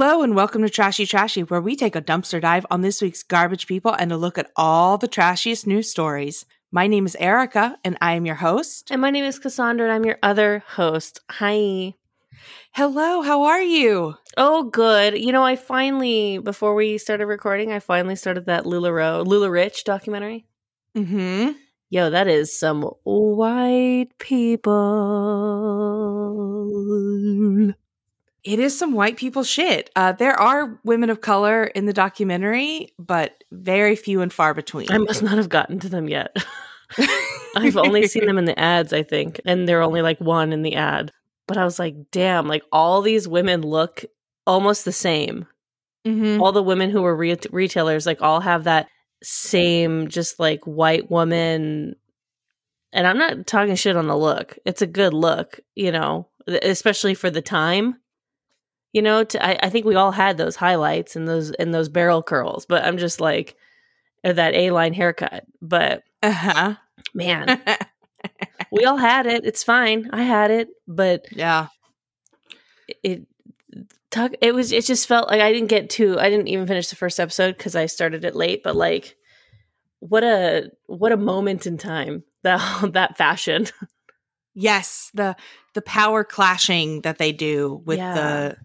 Hello and welcome to Trashy Trashy, where we take a dumpster dive on this week's garbage people and a look at all the trashiest news stories. My name is Erica and I am your host. And my name is Cassandra and I'm your other host. Hi. Hello, how are you? Oh, good. You know, I finally, before we started recording, I finally started that LuLaRoe, LuLaRich documentary. Mm-hmm. Yo, that is some white people. It is some white people shit. Uh, there are women of color in the documentary, but very few and far between. I must not have gotten to them yet. I've only seen them in the ads, I think, and they're only like one in the ad. But I was like, damn, like all these women look almost the same. Mhm. All the women who were re- retailers, like, all have that same, just like white woman. And I'm not talking shit on the look. It's a good look, you know, especially for the time. You know, to, I, I think we all had those highlights and those and those barrel curls, but I'm just like, that A line haircut. But Uh-huh. man, we all had it. It's fine. I had it, but yeah. it talk it was it just felt like I didn't get to I didn't even finish the first episode because I started it late, but like what a what a moment in time that that fashion. Yes, the the power clashing that they do with Yeah. the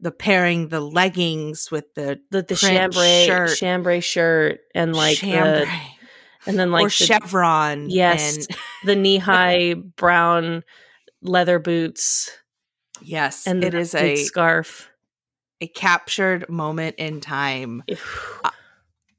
the pairing the leggings with the The the chambray shirt. chambray shirt and like the, and then like or the, chevron. Yes. and- the knee high brown leather boots yes, and it is a scarf. a captured moment in time.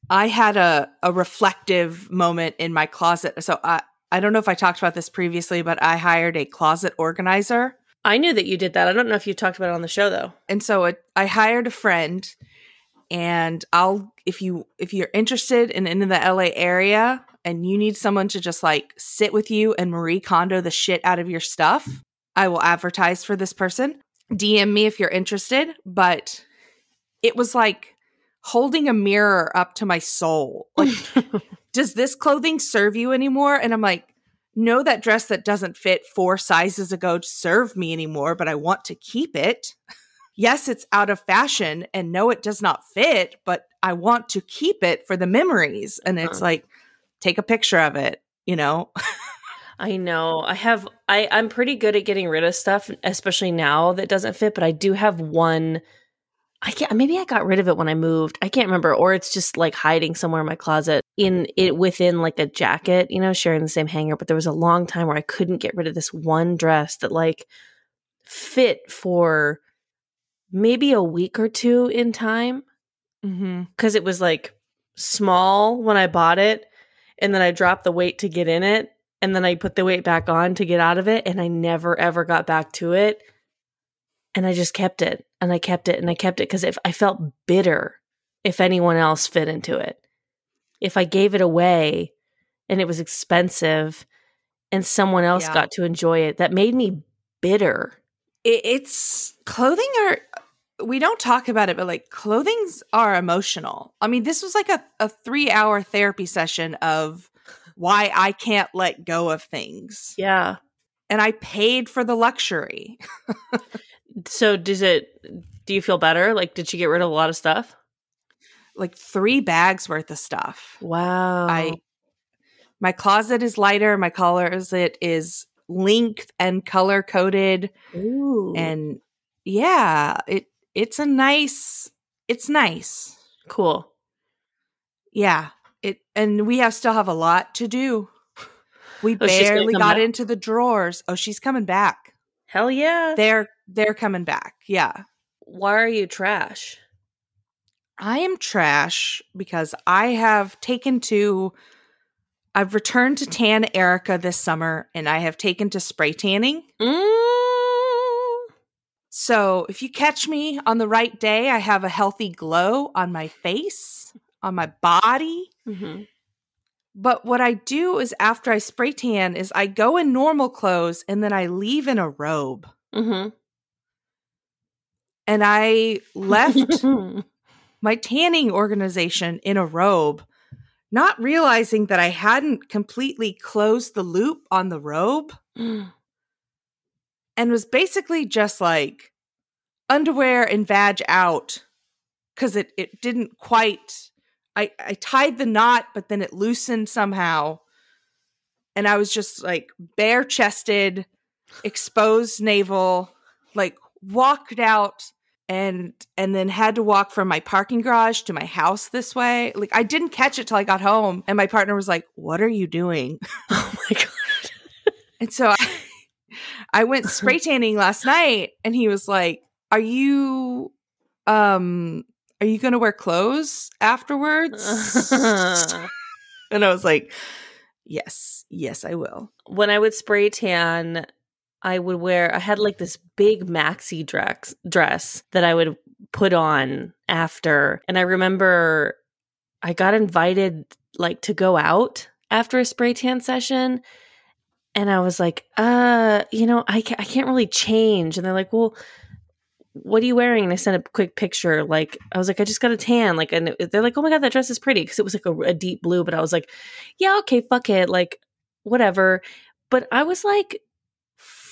I had a a reflective moment in my closet. So I I don't know if I talked about this previously, but I hired a closet organizer. I knew that you did that. I don't know if you talked about it on the show though. and so it, I hired a friend, and I'll if you if you're interested in in the LA area and you need someone to just like sit with you and Marie Kondo the shit out of your stuff, I will advertise for this person. DM me if you're interested. But it was like holding a mirror up to my soul. Like, does this clothing serve you anymore? And I'm like, no, that dress that doesn't fit four sizes ago serve me anymore, but I want to keep it. yes, it's out of fashion, and no, it does not fit, but I want to keep it for the memories. And it's Uh-huh. like, take a picture of it, you know? I know. I have I I'm pretty good at getting rid of stuff, especially now that doesn't fit, but I do have one I can't maybe I got rid of it when I moved. I can't remember or it's just like hiding somewhere in my closet in it within like a jacket, you know, sharing the same hanger, but there was a long time where I couldn't get rid of this one dress that like fit for maybe a week or two in time mm-hmm. because it was like small when I bought it, and then I dropped the weight to get in it, and then I put the weight back on to get out of it, and I never ever got back to it. And I just kept it, and I kept it, and I kept it because if I felt bitter if anyone else fit into it, if I gave it away and it was expensive, and someone else Yeah. got to enjoy it, that made me bitter. it's clothing are we don't talk about it but like clothings are emotional i mean this was like a, a three hour therapy session of why i can't let go of things Yeah. and i paid for the luxury So does it? Do you feel better? Like, did you get rid of a lot of stuff? like three bags worth of stuff Wow. i my closet is lighter my closet is linked and color coded and yeah it it's a nice it's nice cool. Yeah. It and we have still have a lot to do. We Oh, barely got back? into the drawers. Oh, she's coming back. Hell yeah. They're they're coming back. Yeah. Why are you trash? I am trash because I have taken to I've returned to tan Erica this summer and I have taken to spray tanning. Mm. So, if you catch me on the right day, I have a healthy glow on my face, on my body. hmm But what I do is after I spray tan is I go in normal clothes and then I leave in a robe. hmm And I left my tanning organization in a robe, not realizing that I hadn't completely closed the loop on the robe and was basically just like underwear and vag out because it it didn't quite. I I tied the knot, but then it loosened somehow, and I was just like bare chested, exposed navel, like walked out and and then had to walk from my parking garage to my house this way. Like I didn't catch it till I got home and my partner was like, "What are you doing?" Oh my god. And so I I went spray tanning last night and he was like, "Are you um are you going to wear clothes afterwards?" and I was like, "Yes. Yes, I will." when I would spray tan, I would wear I had like this big maxi dress dress that I would put on after. And I remember I got invited like to go out after a spray tan session and I was like, "Uh, you know, I ca- I can't really change." And they're like, "Well, what are you wearing?" And I sent a quick picture. Like, I was like, "I just got a tan." Like, and they're like, "Oh my god, that dress is pretty," because it was like a, a deep blue. But I was like, "Yeah, okay, fuck it, like, whatever." But I was like,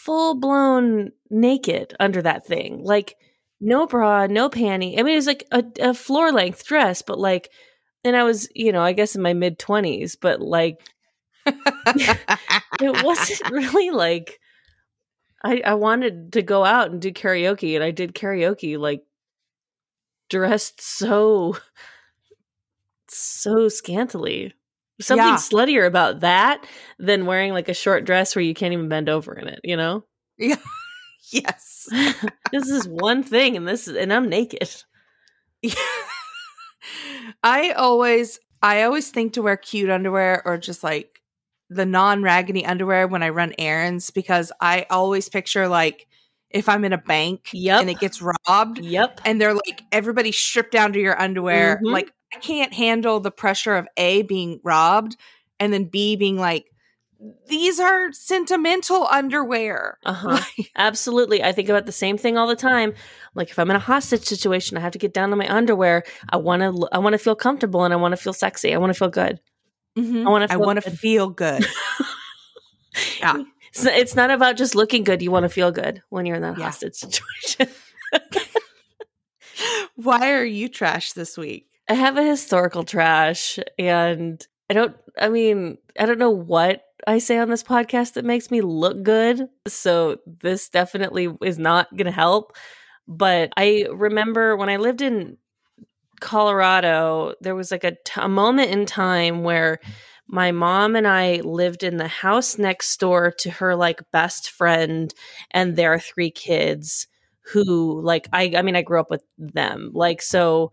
full blown naked under that thing, like no bra, no panty. I mean, it was like a, a floor length dress, but like, and I was, you know, I guess in my mid twenties, but like, it wasn't really like I, I wanted to go out and do karaoke and I did karaoke like dressed so so scantily. Something Yeah. sluttier about that than wearing like a short dress where you can't even bend over in it, you know? Yeah. yes. this is one thing and this is and I'm naked. I always I always think to wear cute underwear or just like the non-raggedy underwear when I run errands because I always picture like if I'm in a bank Yep. and it gets robbed Yep. and they're like everybody stripped down to your underwear Mhm. like I can't handle the pressure of A being robbed and then B being like these are sentimental underwear. Uh-huh. Absolutely. I think about the same thing all the time. Like if I'm in a hostage situation, I have to get down to my underwear. I want to I want to feel comfortable and I want to feel sexy. I want to feel good. Mhm. I want to I feel want to good. feel good. yeah. It's, it's not about just looking good. You want to feel good when you're in that Yeah. hostage situation. Why are you trash this week? I have a historical trash and I don't I mean, I don't know what I say on this podcast that makes me look good. So this definitely is not going to help. But I remember when I lived in Colorado, there was like a, t- a moment in time where my mom and I lived in the house next door to her like best friend and their three kids who like I I mean I grew up with them. Like so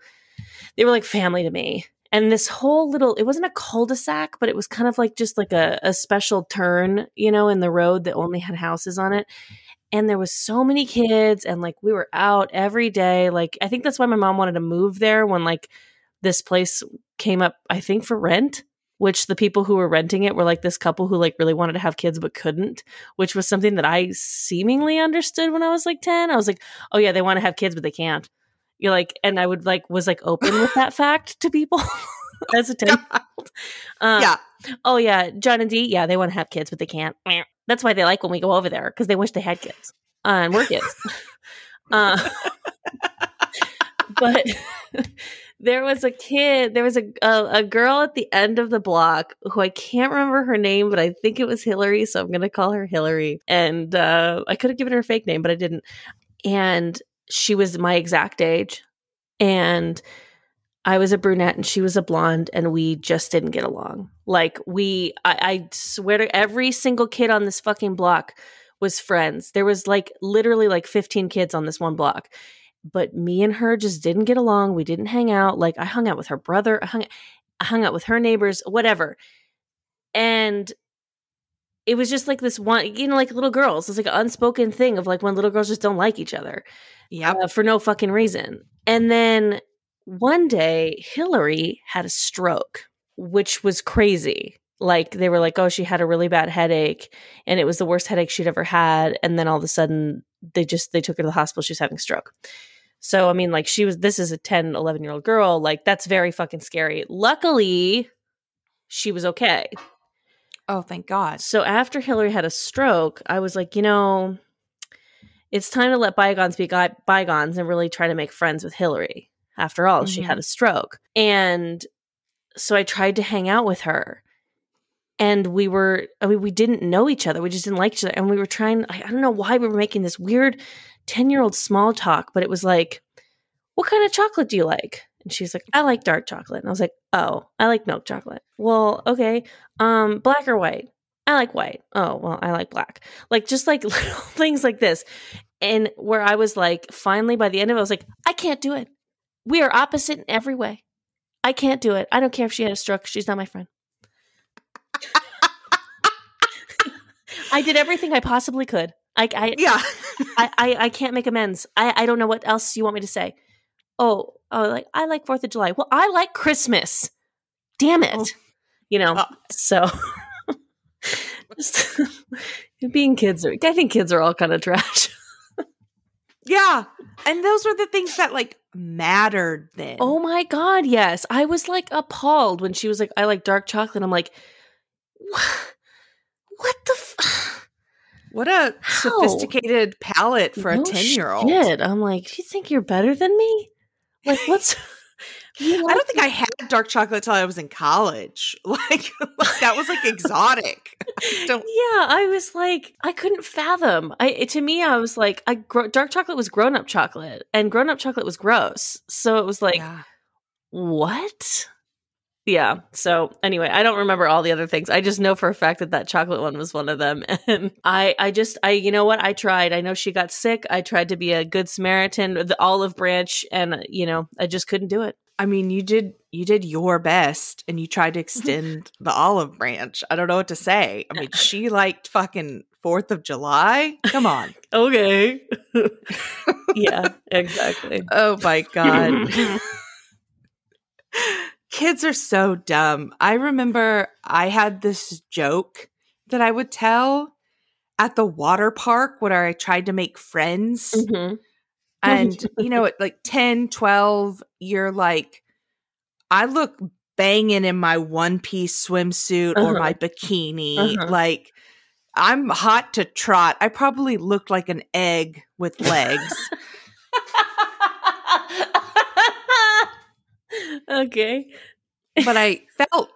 they were like family to me. And this whole little it wasn't a cul-de-sac, but it was kind of like just like a, a special turn, you know, in the road that only had houses on it. And there was so many kids and like we were out every day. Like I think that's why my mom wanted to move there when like this place came up, I think for rent, which the people who were renting it were like this couple who like really wanted to have kids but couldn't, which was something that I seemingly understood when I was like 10. I was like, "Oh yeah, they want to have kids but they can't." You're like and I would like was like open with that fact to people as a 10 year. Um, yeah. Oh yeah, John and Dee. Yeah, they want to have kids, but they can't. That's why they like when we go over there because they wish they had kids uh, and we're kids. uh, but there was a kid. There was a, a a girl at the end of the block who I can't remember her name, but I think it was Hillary, so I'm gonna call her Hillary. And uh, I could have given her a fake name, but I didn't. And she was my exact age, and I was a brunette and she was a blonde, and we just didn't get along. Like we, I, I swear to every single kid on this fucking block was friends. There was like literally like 15 kids on this one block, but me and her just didn't get along. We didn't hang out. Like I hung out with her brother, I hung, I hung out with her neighbors, whatever, and it was just like this one, you know, like little girls. It's like an unspoken thing of like when little girls just don't like each other Yep. uh, for no fucking reason. And then one day, Hillary had a stroke, which was crazy. Like they were like, oh, she had a really bad headache, and it was the worst headache she'd ever had. And then all of a sudden, they just they took her to the hospital. She was having a stroke. So I mean, like she was. This is a 10, 11 year old girl. Like that's very fucking scary. Luckily, she was okay. Oh, thank God. So after Hillary had a stroke, I was like, you know, it's time to let bygones be guy- bygones and really try to make friends with Hillary. After all, she Mhm. had a stroke. And so I tried to hang out with her. And we were, I mean, we didn't know each other. We just didn't like each other. And we were trying, I, I don't know why we were making this weird 10 year old small talk, but it was like, what kind of chocolate do you like? And she's like, I like dark chocolate. And I was like, oh, I like milk chocolate. Well, okay. Um, black or white? I like white. Oh, well, I like black. Like just like little things like this. And where I was like, finally by the end of it, I was like, I can't do it. We are opposite in every way. I can't do it. I don't care if she had a stroke. She's not my friend. I did everything I possibly could. I, I, Yeah. I, I, I can't make amends. I, I don't know what else you want me to say. Oh, oh, like I like Fourth of July. Well, I like Christmas. Damn it. Oh. You know. Uh. so just being kids are I think kids are all kind of trash. yeah. And those were the things that like mattered then. Oh my god, yes. I was like appalled when she was like, I like dark chocolate. I'm like, what, what the f- what a How? sophisticated palate for a 10 year old. I'm like, do you think you're better than me? Like, what's you I don't think I had dark chocolate till I was in college. Like, like that was like exotic. I Yeah, I was like, I couldn't fathom. I to me, I was like, I gro- dark chocolate was grown up chocolate, and grown up chocolate was gross. So it was like, yeah. what? Yeah. So anyway, I don't remember all the other things. I just know for a fact that that chocolate one was one of them. And I, I just, I, you know what? I tried. I know she got sick. I tried to be a good Samaritan, the olive branch, and uh, you know, I just couldn't do it. I mean, you did you did your best and you tried to extend the olive branch. I don't know what to say. I mean, she liked fucking 4th of July. Come on. Okay. yeah. Exactly. Oh my god. Kids are so dumb. I remember I had this joke that I would tell at the water park where I tried to make friends. Mhm. And, you know, at like 10, 12, you're like, I look banging in my one piece swimsuit or Uh-huh. my bikini. Uh-huh. Like, I'm hot to trot. I probably looked like an egg with legs. okay. but I felt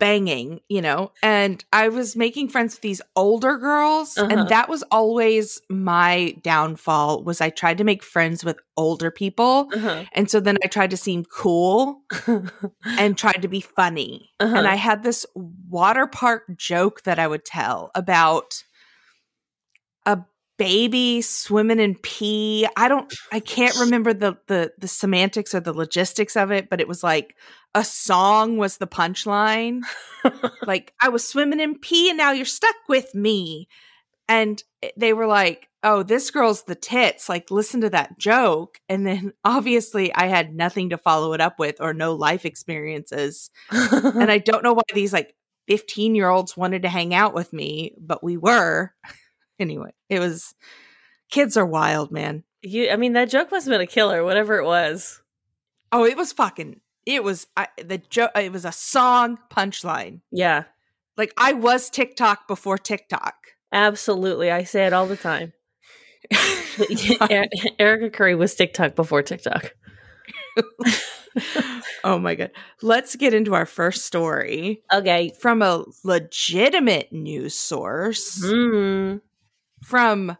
banging, you know, and I was making friends with these older girls Uh-huh. and that was always my downfall was I tried to make friends with older people Uh-huh. and so then I tried to seem cool and tried to be funny. Uh-huh. And I had this water park joke that I would tell about a baby swimming in pee. I don't I can't remember the the the semantics or the logistics of it, but it was like a song was the punchline. like I was swimming in pee and now you're stuck with me. And they were like, "Oh, this girl's the tits. Like listen to that joke." And then obviously I had nothing to follow it up with or no life experiences. and I don't know why these like 15 year olds wanted to hang out with me, but we were. Anyway, it was kids are wild, man. you, I mean, that joke must have been a killer, whatever it was. Oh, it was fucking. It was I, the joke. It was a song punchline. Yeah, Like I was TikTok before TikTok. absolutely. I say it all the time. E- Erica Curry was TikTok before TikTok. oh my god. Let's get into our first story Okay. from a legitimate news source Hmm. From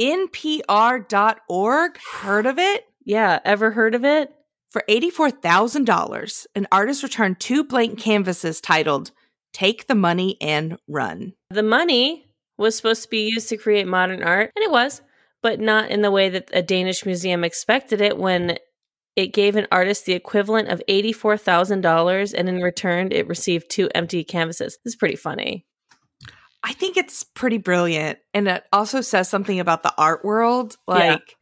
npr.org. Heard of it? Yeah. Ever heard of it? For $84,000, an artist returned two blank canvases titled Take the Money and Run. The money was supposed to be used to create modern art, and it was, but not in the way that a Danish museum expected it when it gave an artist the equivalent of $84,000 and in return it received two empty canvases. This is pretty funny. I think it's pretty brilliant. And it also says something about the art world. Like Yeah.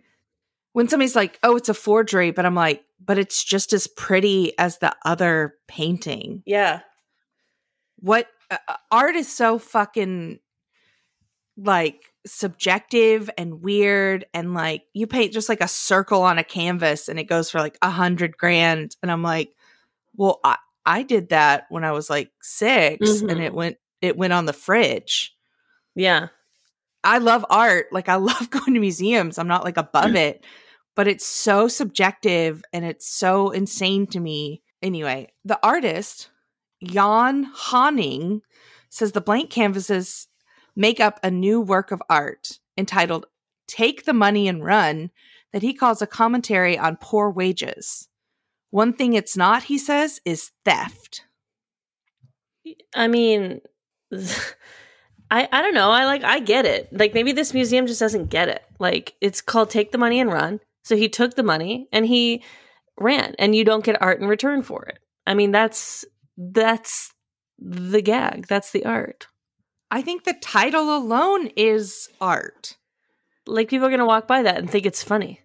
when somebody's like, oh, it's a forgery, but I'm like, but it's just as pretty as the other painting. Yeah. What uh, uh, art is so fucking like subjective and weird. And like you paint just like a circle on a canvas and it goes for like a hundred grand. And I'm like, well, I, I did that when I was like 6 and Mhm. it went, it went on the fridge. Yeah. I love art. Like I love going to museums. I'm not like above mm. it, but it's so subjective and it's so insane to me. Anyway, the artist, Jan Haaning, says the blank canvases make up a new work of art entitled Take the Money and Run that he calls a commentary on poor wages. One thing it's not, he says, is theft. I mean, I I don't know. I like I get it. Like maybe this museum just doesn't get it. Like it's called take the money and run. So he took the money and he ran and you don't get art in return for it. I mean, that's that's the gag. That's the art. I think the title alone is art. Like people are going to walk by that and think it's funny.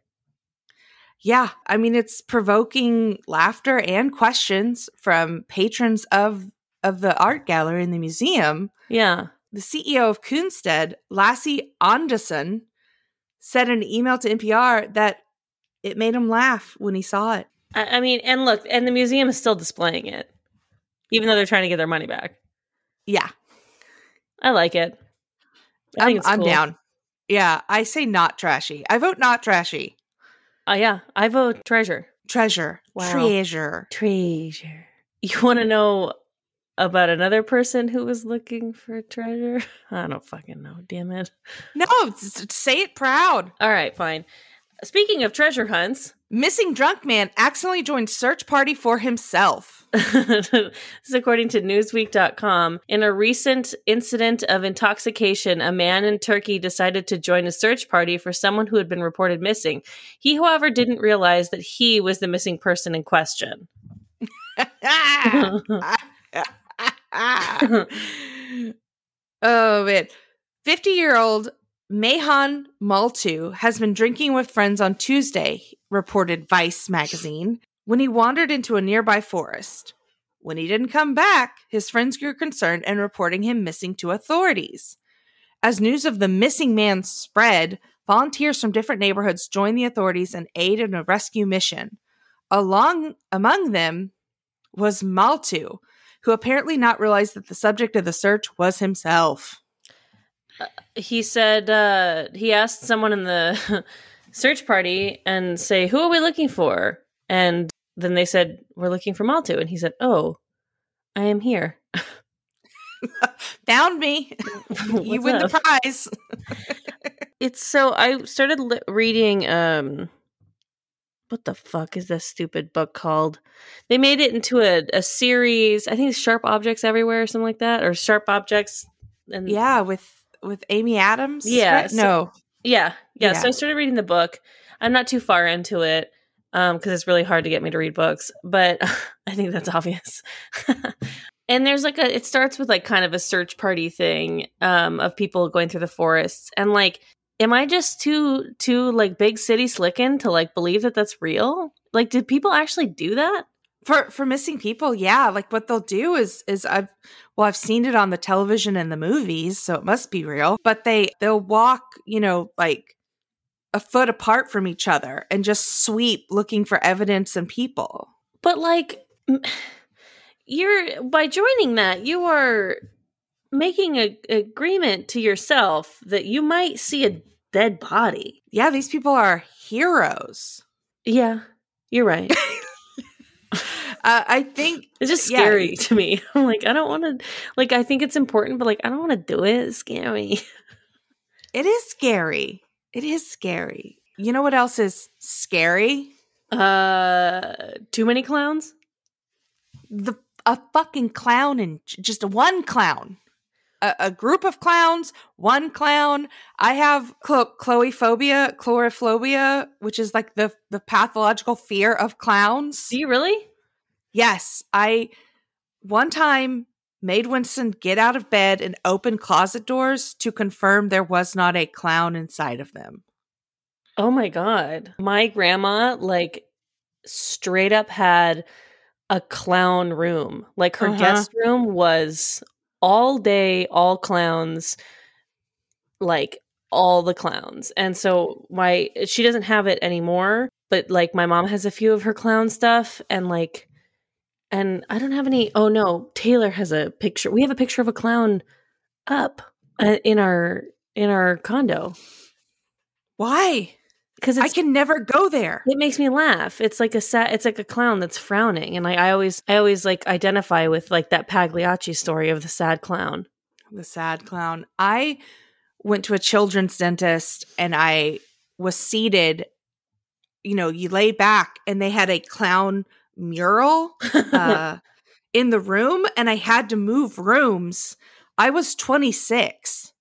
Yeah, I mean it's provoking laughter and questions from patrons of of the art gallery in the museum. Yeah. The CEO of Kunsten, Lasse Andersson, said in an email to NPR that it made him laugh when he saw it. I, I mean, and look, and the museum is still displaying it, even though they're trying to get their money back. Yeah, I like it. I I'm, think it's I'm cool. down. Yeah, I say not trashy. I vote not trashy. Oh yeah, I vote treasure. Treasure. Wow. Treasure. Treasure. You want to know about another person who was looking for treasure? I don't fucking know. Damn it. No, say it proud. All right, fine. Speaking of treasure hunts, Missing drunk man accidentally joined search party for himself. this is according to Newsweek.com. In a recent incident of intoxication, a man in Turkey decided to join a search party for someone who had been reported missing. He, however, didn't realize that he was the missing person in question. Ah. oh man. 50 year old Mehan Maltu has been drinking with friends on Tuesday, reported Vice magazine, when he wandered into a nearby forest. When he didn't come back, his friends grew concerned and reporting him missing to authorities. As news of the missing man spread, volunteers from different neighborhoods joined the authorities and aided in a rescue mission. Along among them was Maltu, who apparently not realized that the subject of the search was himself. he said uh, he asked someone in the search party and say, "Who are we looking for?" And then they said, "We're looking for Maltu." And he said, "Oh, I am here." Found me. you win up? the prize. It's so I started li- reading. um What the fuck is this stupid book called? They made it into a, a series. I think Sharp Objects Everywhere or something like that, or Sharp Objects. And yeah, with with Amy Adams. Yeah, right? so- no. Yeah, yeah. So I started reading the book. I'm not too far into it um because it's really hard to get me to read books, but I think that's obvious. and there's like a it starts with like kind of a search party thing um of people going through the forests and like am I just too too like big city slickin' to like believe that that's real? Like did people actually do that? For for missing people, yeah. Like what they'll do is is I've well, I've seen it on the television and the movies, so it must be real. But they they'll walk, you know, like a foot apart from each other and just sweep looking for evidence and people. But like you're by joining that, you are making a agreement to yourself that you might see a dead body. Yeah, these people are heroes. Yeah, you're right. Uh, I think It's just Yeah. scary to me. I'm like, I don't want to. Like, I think it's important, but like, I don't want to do it. It's scary. it is scary. It is scary. You know what else is scary? Uh, too many clowns. the a fucking clown and just one clown a, a group of clowns one clown i have clo- chloe phobia coulrophobia which is like the the pathological fear of clowns Do you really? yes i one time made winston get out of bed and open closet doors to confirm there was not a clown inside of them Oh my god, my grandma like straight up had a clown room. Like her Uh-huh. guest room was all day, all clowns, like all the clowns. And so my she doesn't have it anymore, but like my mom has a few of her clown stuff and like and I don't have any oh no, Taylor has a picture. We have a picture of a clown up uh, in our in our condo Why? Because I can never go there. it makes me laugh. It's like a sad, it's like a clown that's frowning, and like I always, I always like identify with like that Pagliacci story of the sad clown. The sad clown. I went to a children's dentist and I was seated. You know, you lay back and they had a clown mural uh, in the room, and I had to move rooms. I was 26.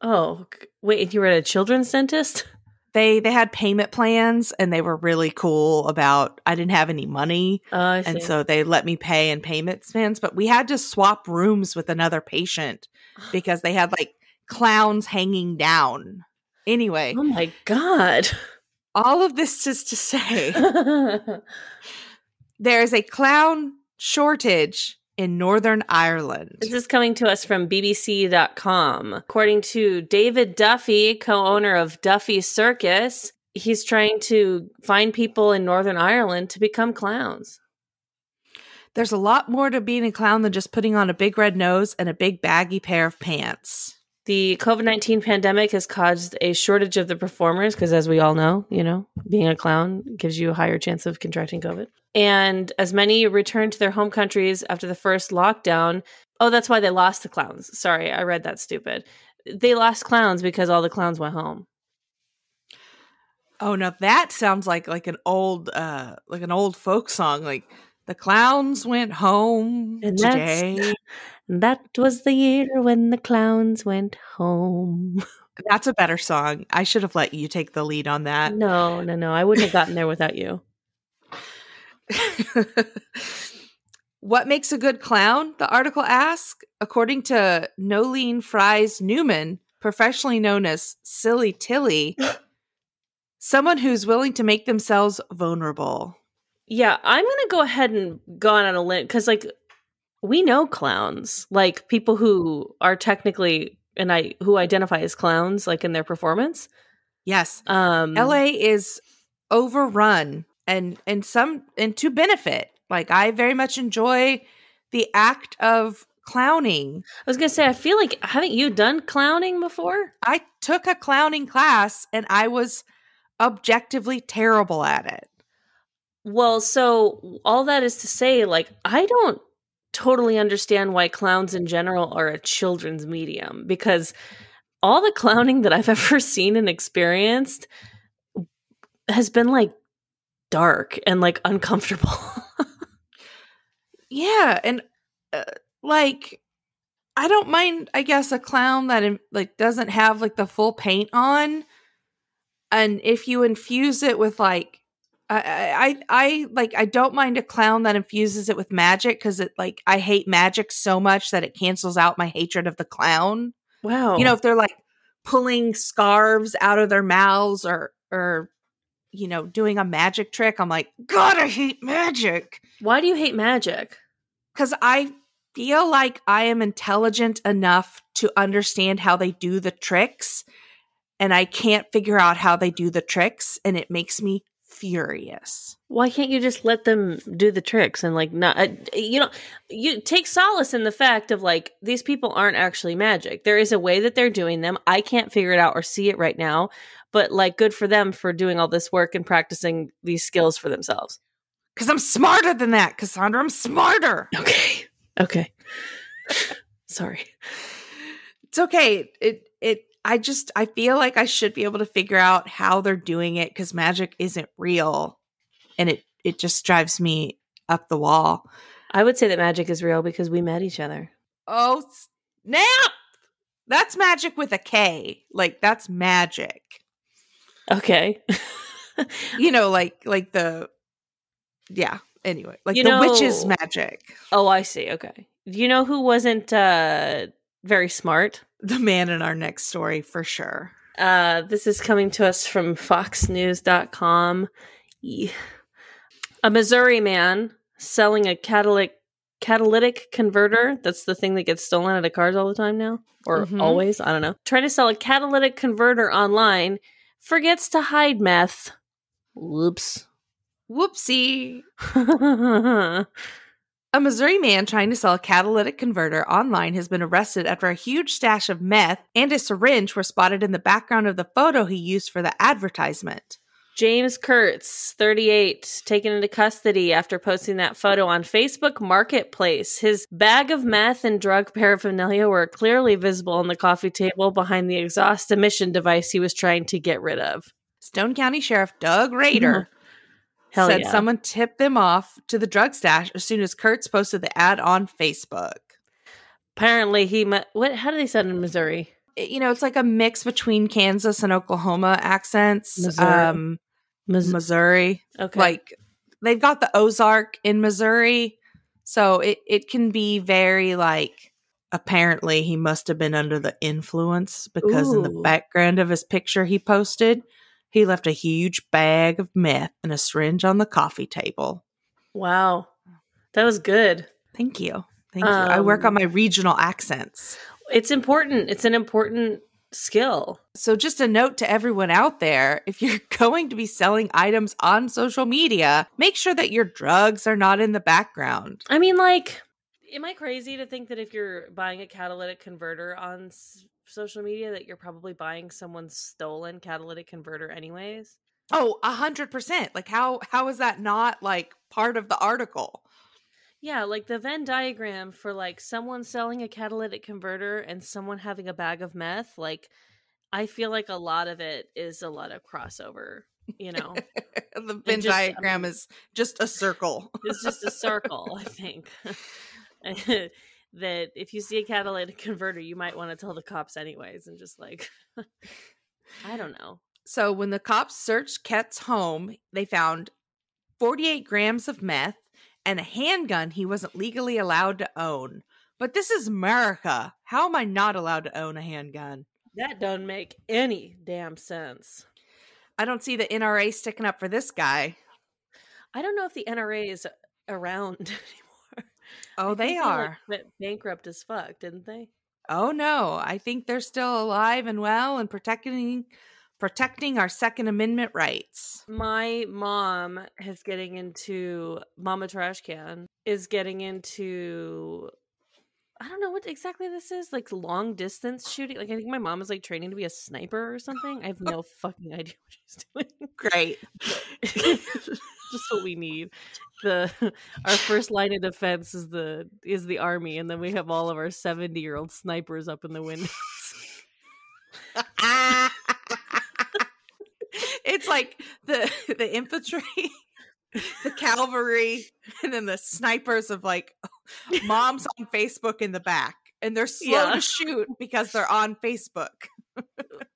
oh wait, you were at a children's dentist? They they had payment plans and they were really cool about I didn't have any money oh, see. and so they let me pay in payment plans, but we had to swap rooms with another patient because they had like clowns hanging down. Anyway, oh my god. all of this is to say there is a clown shortage in Northern Ireland. This is coming to us from BBC.com. According to David Duffy, co owner of Duffy Circus, he's trying to find people in Northern Ireland to become clowns. There's a lot more to being a clown than just putting on a big red nose and a big baggy pair of pants. The COVID 19 pandemic has caused a shortage of the performers because, as we all know, you know, being a clown gives you a higher chance of contracting COVID. And as many returned to their home countries after the first lockdown, oh, that's why they lost the clowns. Sorry, I read that stupid. They lost clowns because all the clowns went home. Oh now that sounds like like an old uh like an old folk song like the clowns went home And today. That was the year when the clowns went home. That's a better song. I should have let you take the lead on that. No, no, no. I wouldn't have gotten there without you. what makes a good clown? The article asks. According to Nolene Fries Newman, professionally known as Silly Tilly, someone who's willing to make themselves vulnerable. Yeah, I'm going to go ahead and go on a limb because, like, we know clowns, like people who are technically and I who identify as clowns, like in their performance. Yes, Um, LA is overrun and and some and to benefit. Like I very much enjoy the act of clowning. I was going to say, I feel like haven't you done clowning before? I took a clowning class and I was objectively terrible at it. Well, so all that is to say, like, I don't totally understand why clowns in general are a children's medium because all the clowning that I've ever seen and experienced has been like dark and like uncomfortable. Yeah, and uh, like I don't mind I guess a clown that like doesn't have like the full paint on and if you infuse it with like I, I I like I don't mind a clown that infuses it with magic cuz it like I hate magic so much that it cancels out my hatred of the clown. wow. You know, if they're like pulling scarves out of their mouths or or you know, doing a magic trick, I'm like, God, I hate magic why do you hate magic? because I feel like I am intelligent enough to understand how they do the tricks, and I can't figure out how they do the tricks, and it makes me furious. Why can't you just let them do the tricks and like not uh, you know you take solace in the fact of like these people aren't actually magic. There is a way that they're doing them. I can't figure it out or see it right now, but like good for them for doing all this work and practicing these skills for themselves. Because I'm smarter than that, Cassandra. I'm smarter. Okay. Okay. Sorry. It's okay. It. I just I feel like I should be able to figure out how they're doing it because magic isn't real, and it it just drives me up the wall. I would say that magic is real because we met each other. Oh snap! That's magic with a K. Like that's magic. Okay. you know, like like the yeah. Anyway, like You the witch's magic. oh, I see. Okay. Do you know who wasn't uh very smart? The man in our next story for sure. Uh, this is coming to us from foxnews.com. A Missouri man selling a catalytic catalytic converter. That's the thing that gets stolen out of cars all the time now, or Mhm. always. I don't know. Trying to sell a catalytic converter online, forgets to hide meth. Whoops. Whoopsie. A Missouri man trying to sell a catalytic converter online has been arrested after a huge stash of meth and a syringe were spotted in the background of the photo he used for the advertisement. James Kurtz, 38, taken into custody after posting that photo on Facebook Marketplace. His bag of meth and drug paraphernalia were clearly visible on the coffee table behind the exhaust emission device he was trying to get rid of. Stone County Sheriff Doug Rader Hell said yeah. someone tipped them off to the drug stash as soon as Kurtz posted the ad on Facebook. Apparently, he met. What? How do they say in Missouri? You know, it's like a mix between Kansas and Oklahoma accents. Missouri. Um, Mis- Missouri. okay. Like they've got the Ozark in Missouri. So it, it can be very like apparently he must have been under the influence because in the background of his picture he posted, he left a huge bag of meth and a syringe on the coffee table. wow, that was good. Thank you. Thank you. I work on Um, my regional accents. It's important. It's an important skill. So, just a note to everyone out there if you're going to be selling items on social media, make sure that your drugs are not in the background. I mean, like, am I crazy to think that if you're buying a catalytic converter on s- social media, that you're probably buying someone's stolen catalytic converter, anyways? Oh, a hundred percent. Like how how is that not like part of the article? Yeah, like the Venn diagram for like someone selling a catalytic converter and someone having a bag of meth, like I feel like a lot of it is a lot of crossover, you know. the Venn just, I diagram mean- is just a circle. it's just a circle, I think. that if you see a catalytic converter, you might want to tell the cops anyways and just like I don't know. So when the cops searched Ket's home, they found 48 grams of meth and a handgun he wasn't legally allowed to own. But this is America. How am I not allowed to own a handgun? That doesn't make any damn sense. I don't see the NRA sticking up for this guy. I don't know if the NRA is around anymore. Oh, they like, are. went bankrupt as fuck, didn't they? Oh no, I think they're still alive and well and protecting protecting our second amendment rights. My mom is getting into Mama Trash Can is getting into I don't know what exactly this is, like long distance shooting. Like I think my mom is like training to be a sniper or something. I have no fucking idea what she's doing. Great. Just what we need. The our first line of defense is the is the army, and then we have all of our seventy year old snipers up in the windows. it's like the the infantry, the cavalry, and then the snipers of like moms on Facebook in the back. And they're slow Yeah. to shoot because they're on Facebook.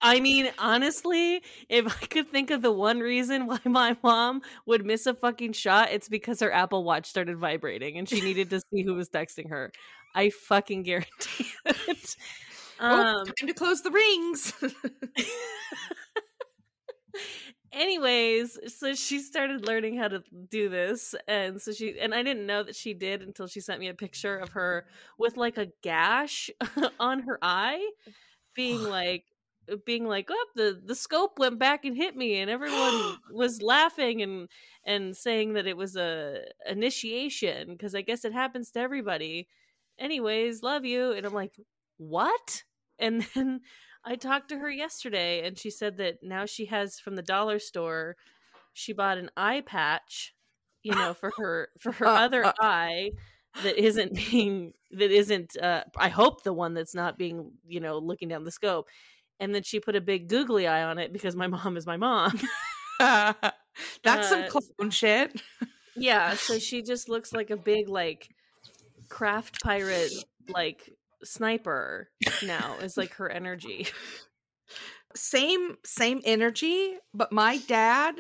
I mean, honestly, if I could think of the one reason why my mom would miss a fucking shot, it's because her Apple Watch started vibrating and she needed to see who was texting her. I fucking guarantee it. Oh, Um, time to close the rings. anyways, so she started learning how to do this, and so she and I didn't know that she did until she sent me a picture of her with like a gash on her eye, being like uh, being like, "Oh, the the scope went back and hit me," and everyone was laughing and and saying that it was a initiation because I guess it happens to everybody. Anyways, love you, and I'm like, what? And then I talked to her yesterday, and she said that now she has from the dollar store. She bought an eye patch, you know, for her for her Uh, other uh. eye that isn't being that isn't. uh I hope the one that's not being, you know, looking down the scope. And then she put a big googly eye on it because my mom is my mom. That's some Uh, clone shit. yeah, so she just looks like a big like craft pirate like sniper now is like her energy. Same same energy, but my dad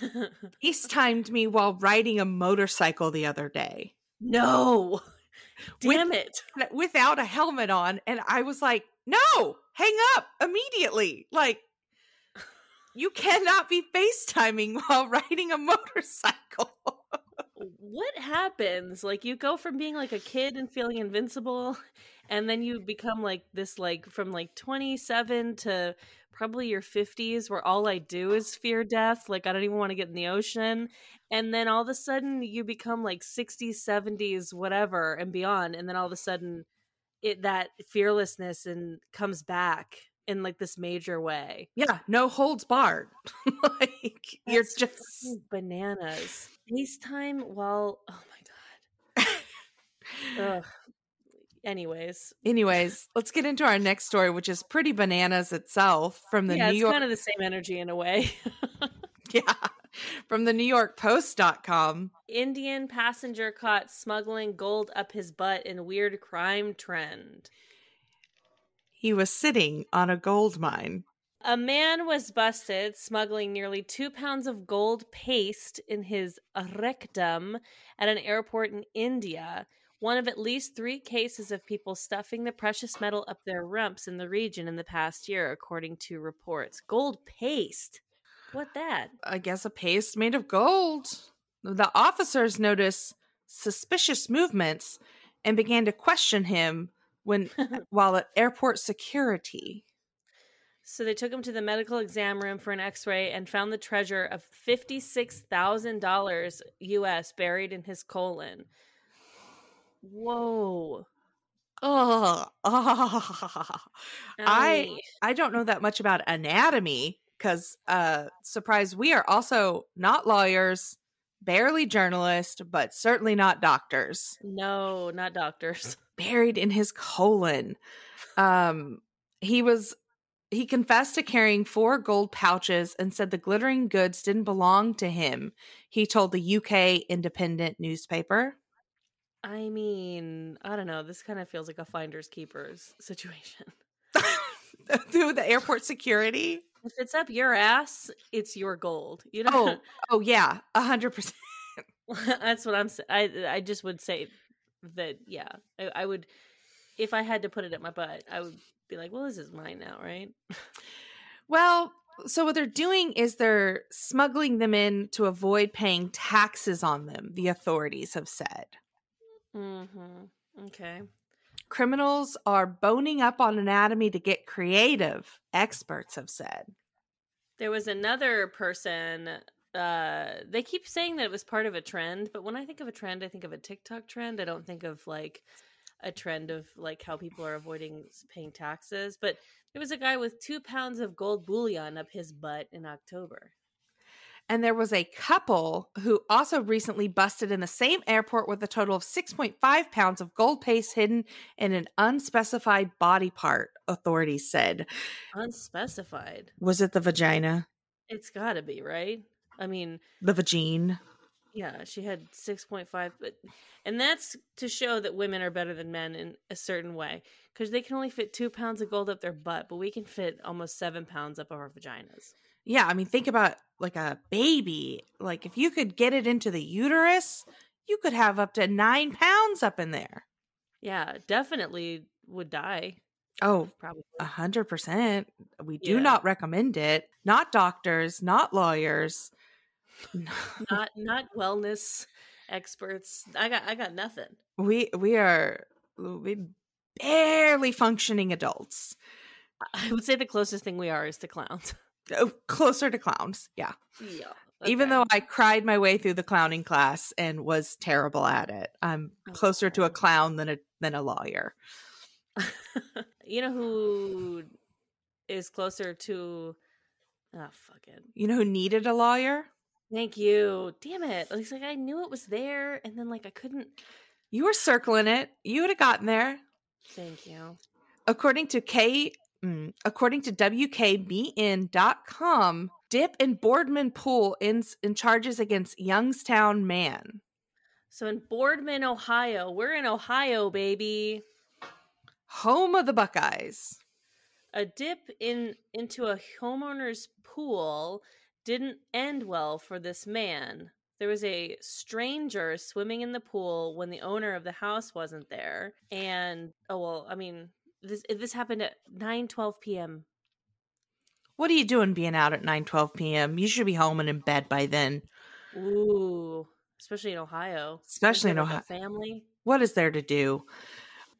FaceTimed me while riding a motorcycle the other day no. With- Damn it. without a helmet on. And I was like, no, hang up immediately. Like, you cannot be FaceTiming while riding a motorcycle. What happens? Like you go from being like a kid and feeling invincible and then you become like this like from like 27 to probably your 50s where all I do is fear death like I don't even want to get in the ocean and then all of a sudden you become like 60s 70s whatever and beyond and then all of a sudden it that fearlessness and comes back in like this major way. Yeah, no holds barred. like you're That's just fucking bananas. FaceTime while oh my god. Ugh. Anyways, Anyways, let's get into our next story, which is pretty bananas itself from the yeah, New it's York kind of the same energy in a way. Yeah. From the New York Post.com. Indian passenger caught smuggling gold up his butt in weird crime trend. He was sitting on a gold mine. A man was busted smuggling nearly two pounds of gold paste in his rectum at an airport in India. One of at least three cases of people stuffing the precious metal up their rumps in the region in the past year, according to reports. Gold paste? What that? I guess a paste made of gold. The officers noticed suspicious movements and began to question him when while at airport security. So they took him to the medical exam room for an x-ray and found the treasure of $56,000 US buried in his colon. Whoa. Oh, I I I don't know that much about anatomy because uh surprise we are also not lawyers, barely journalists, but certainly not doctors. no, not doctors. Buried in his colon. Um he was he confessed to carrying four gold pouches and said the glittering goods didn't belong to him. He told the UK Independent newspaper. I mean, I don't know. This kind of feels like a finders keepers situation. Through the airport security. If it's up your ass, it's your gold. You oh, know, Oh, oh yeah, a hundred percent. that's what I'm saying. I I just would say that yeah, I, I would if I had to put it at my butt, I would be like, well, this is mine now, right? Well, so what they're doing is they're smuggling them in to avoid paying taxes on them, the authorities have said. Mm-hmm. Okay. Criminals are boning up on anatomy to get creative, experts have said. There was another person. Uh, they keep saying that it was part of a trend, but when I think of a trend, I think of a TikTok trend. I don't think of like a trend of like how people are avoiding paying taxes. But there was a guy with two pounds of gold bullion up his butt in October. And there was a couple who also recently busted in the same airport with a total of 6.5 pounds of gold paste hidden in an unspecified body part, authorities said. Unspecified. Was it the vagina? It's got to be right. I mean, The vagine? yeah, she had six point five, but and that's to show that women are better than men in a certain way because they can only fit two pounds of gold up their butt, but we can fit almost seven pounds up our vaginas. Yeah, I mean, think about like a baby. Like, if you could get it into the uterus, you could have up to nine pounds up in there. Yeah, definitely would die. Oh, Probably. a hundred percent. We do Yeah. not recommend it. Not doctors, not lawyers. not not wellness experts. I got I got nothing. we we are we barely functioning adults. I would say the closest thing we are is to clowns. Oh, closer to clowns. Yeah. Yeah. Even though I cried my way through the clowning class and was terrible at it, I'm Oh, closer to a clown than a than a lawyer. you know who is closer to oh fuck it. You know who needed a lawyer? Thank you. Damn it. It's like I knew it was there and then like I couldn't You were circling it. You would have gotten there. thank you. According to K mm, according to WKBN.com, Dip and Boardman Pool in, in charges against Youngstown man. So in Boardman, Ohio, we're in Ohio, baby. Home of the Buckeyes. A dip in into a homeowner's pool didn't end well for this man. There was a stranger swimming in the pool when the owner of the house wasn't there. And oh well, I mean, this eh, this happened at 9 12 p.m. What are you doing being out at 9 12 p.m.? You should be home and in bed by then. Ooh, especially in Ohio. Especially in Don't you have, Ohio. family. What is there to do?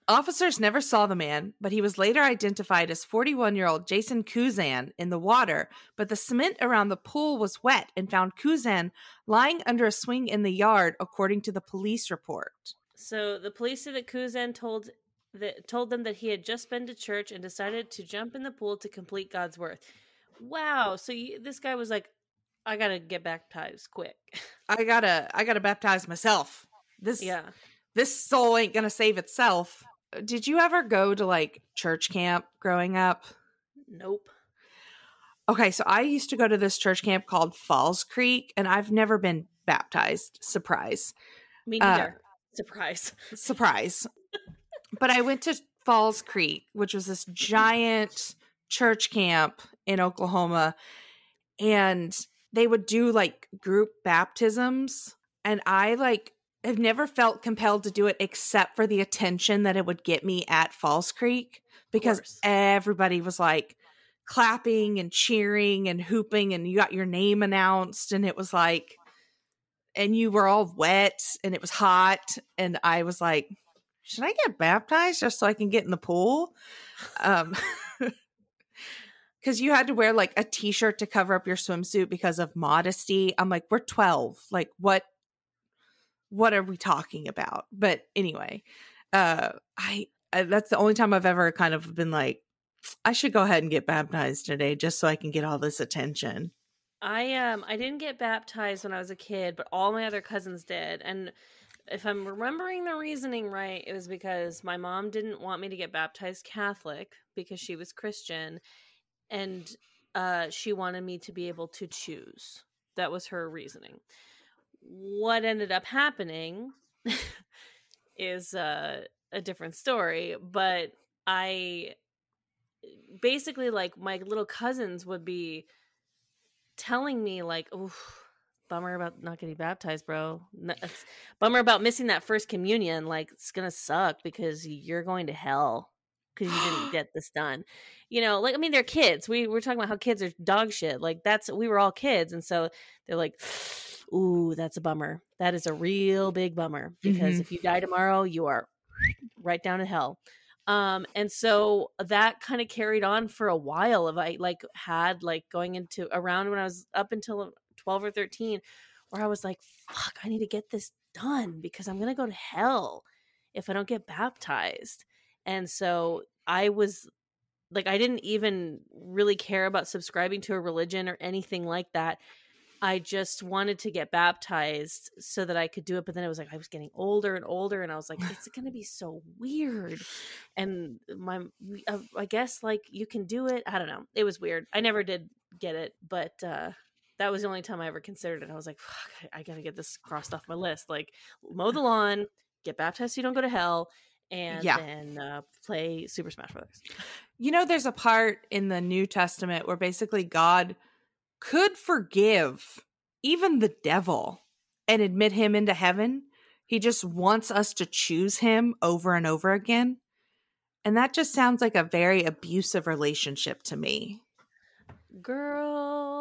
Officers never saw the man, but he was later identified as 41 year old Jason Kuzan in the water. But the cement around the pool was wet and found Kuzan lying under a swing in the yard, according to the police report. So the police said that Kuzan told that told them that he had just been to church and decided to jump in the pool to complete God's work. Wow! So you, this guy was like, "I gotta get baptized quick." I gotta, I gotta baptize myself. This, yeah. this soul ain't gonna save itself. Did you ever go to like church camp growing up? Nope. Okay, so I used to go to this church camp called Falls Creek, and I've never been baptized. Surprise. Me Uh, neither. Surprise. Surprise. But I went to Falls Creek, which was this giant church camp in Oklahoma, and they would do like group baptisms. And I like have never felt compelled to do it except for the attention that it would get me at Falls Creek because everybody was like clapping and cheering and hooping and you got your name announced and it was like and you were all wet and it was hot and I was like should I get baptized just so I can get in the pool? Um because you had to wear like a t-shirt to cover up your swimsuit because of modesty. I'm like, we're 12. Like what what are we talking about? But anyway, uh I, I that's the only time I've ever kind of been like, I should go ahead and get baptized today just so I can get all this attention. I um I didn't get baptized when I was a kid, but all my other cousins did. And if I'm remembering the reasoning right, it was because my mom didn't want me to get baptized Catholic because she was Christian and uh she wanted me to be able to choose. That was her reasoning. What ended up happening is uh a different story, but I basically like my little cousins would be telling me like, "Oh, bummer about not getting baptized, bro. Bummer about missing that first communion. Like, it's gonna suck because you're going to hell because you didn't get this done. You know, like I mean, they're kids. We we're talking about how kids are dog shit. Like that's we were all kids, and so they're like, "Ooh, that's a bummer. That is a real big bummer because Mhm. if you die tomorrow, you are right down to hell." um and so that kind of carried on for a while of i like had like going into around when i was up until 12 or 13 where i was like fuck i need to get this done because i'm gonna go to hell if i don't get baptized. And so i was like i didn't even really care about subscribing to a religion or anything like that. I just wanted to get baptized so that i could do it but then it was like i was getting older and older and i was like it's gonna be so weird. And my uh, i guess like you can do it i don't know it was weird i never did get it but uh that was the only time i ever considered it i was like Fuck, i gotta get this crossed off my list like mow the lawn get baptized so you don't go to hell and Yeah. then uh, play super smash brothers You know, there's a part in the New Testament where basically God could forgive even the devil and admit him into heaven. He just wants us to choose him over and over again. And that just sounds like a very abusive relationship to me. girl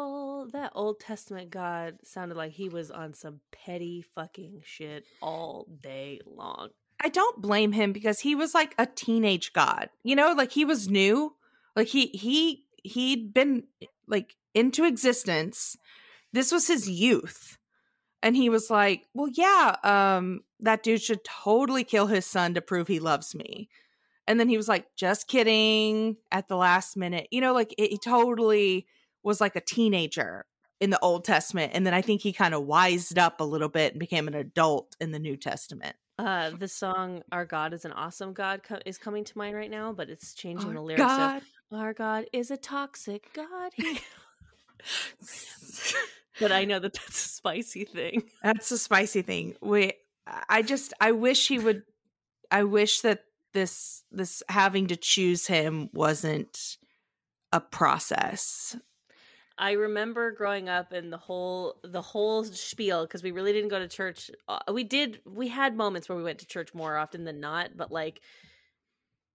that old testament god sounded like he was on some petty fucking shit all day long I don't blame him because he was like a teenage god. You know, like he was new. Like he he he'd been like into existence. This was his youth. And he was like, "Well, yeah, um that dude should totally kill his son to prove he loves me." And then he was like, "Just kidding." At the last minute. You know, like he totally was like a teenager in the Old Testament and then I think he kind of wised up a little bit and became an adult in the New Testament. uh the song our god is an awesome god co- is coming to mind right now but it's changing Our the lyrics God. of our god is a toxic god He-" but i know that that's a spicy thing That's a spicy thing. We, I just, I wish he would. I wish that this, this having to choose him wasn't a process. I remember growing up and the whole the whole spiel because we really didn't go to church. Uh, we did we had moments where we went to church more often than not, but like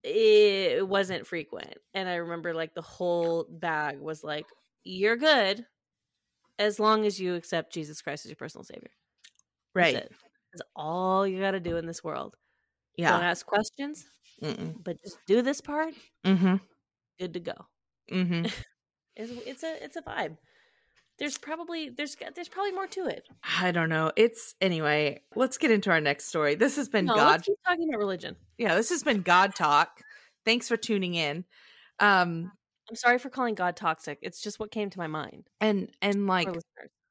it wasn't frequent. And I remember like the whole bag was like, "You're good as long as you accept Jesus Christ as your personal savior." Right? it. That's all you got to do in this world. Yeah. Don't ask questions. Mm-mm. but just do this part, Mm-hmm. good to go. Mm-hmm. It's, it's a it's a vibe. There's probably there's there's probably more to it. I don't know. It's anyway. Let's get into our next story. This has been No, God. keep talking about religion. Yeah, this has been God talk. Thanks for tuning in. Um, I'm sorry for calling God toxic. It's just what came to my mind. and and like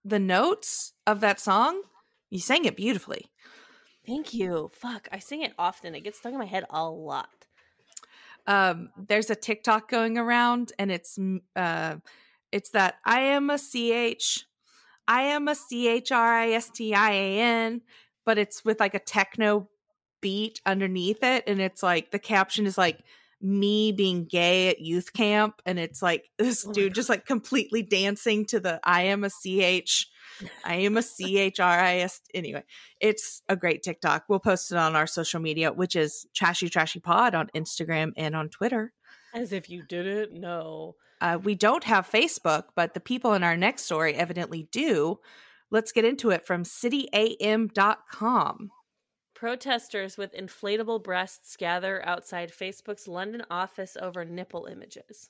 the notes of that song, you sang it beautifully. Thank you. Fuck, I sing it often. It gets stuck in my head a lot. Um there's a TikTok going around and it's uh it's that I am a CH I am a C H R I S T I A N but it's with like a techno beat underneath it and it's like the caption is like me being gay at youth camp and it's like this Oh dude just like completely dancing to the I am a CH I am a a C H R I S anyway it's a great TikTok. We'll post it on our social media, which is Trashy Trashy Pod on Instagram and on Twitter. As if you didn't know. Uh, we don't have Facebook, but the people in our next story evidently do. Let's get into it from cityam.com. Protesters with inflatable breasts gather outside Facebook's London office over nipple images.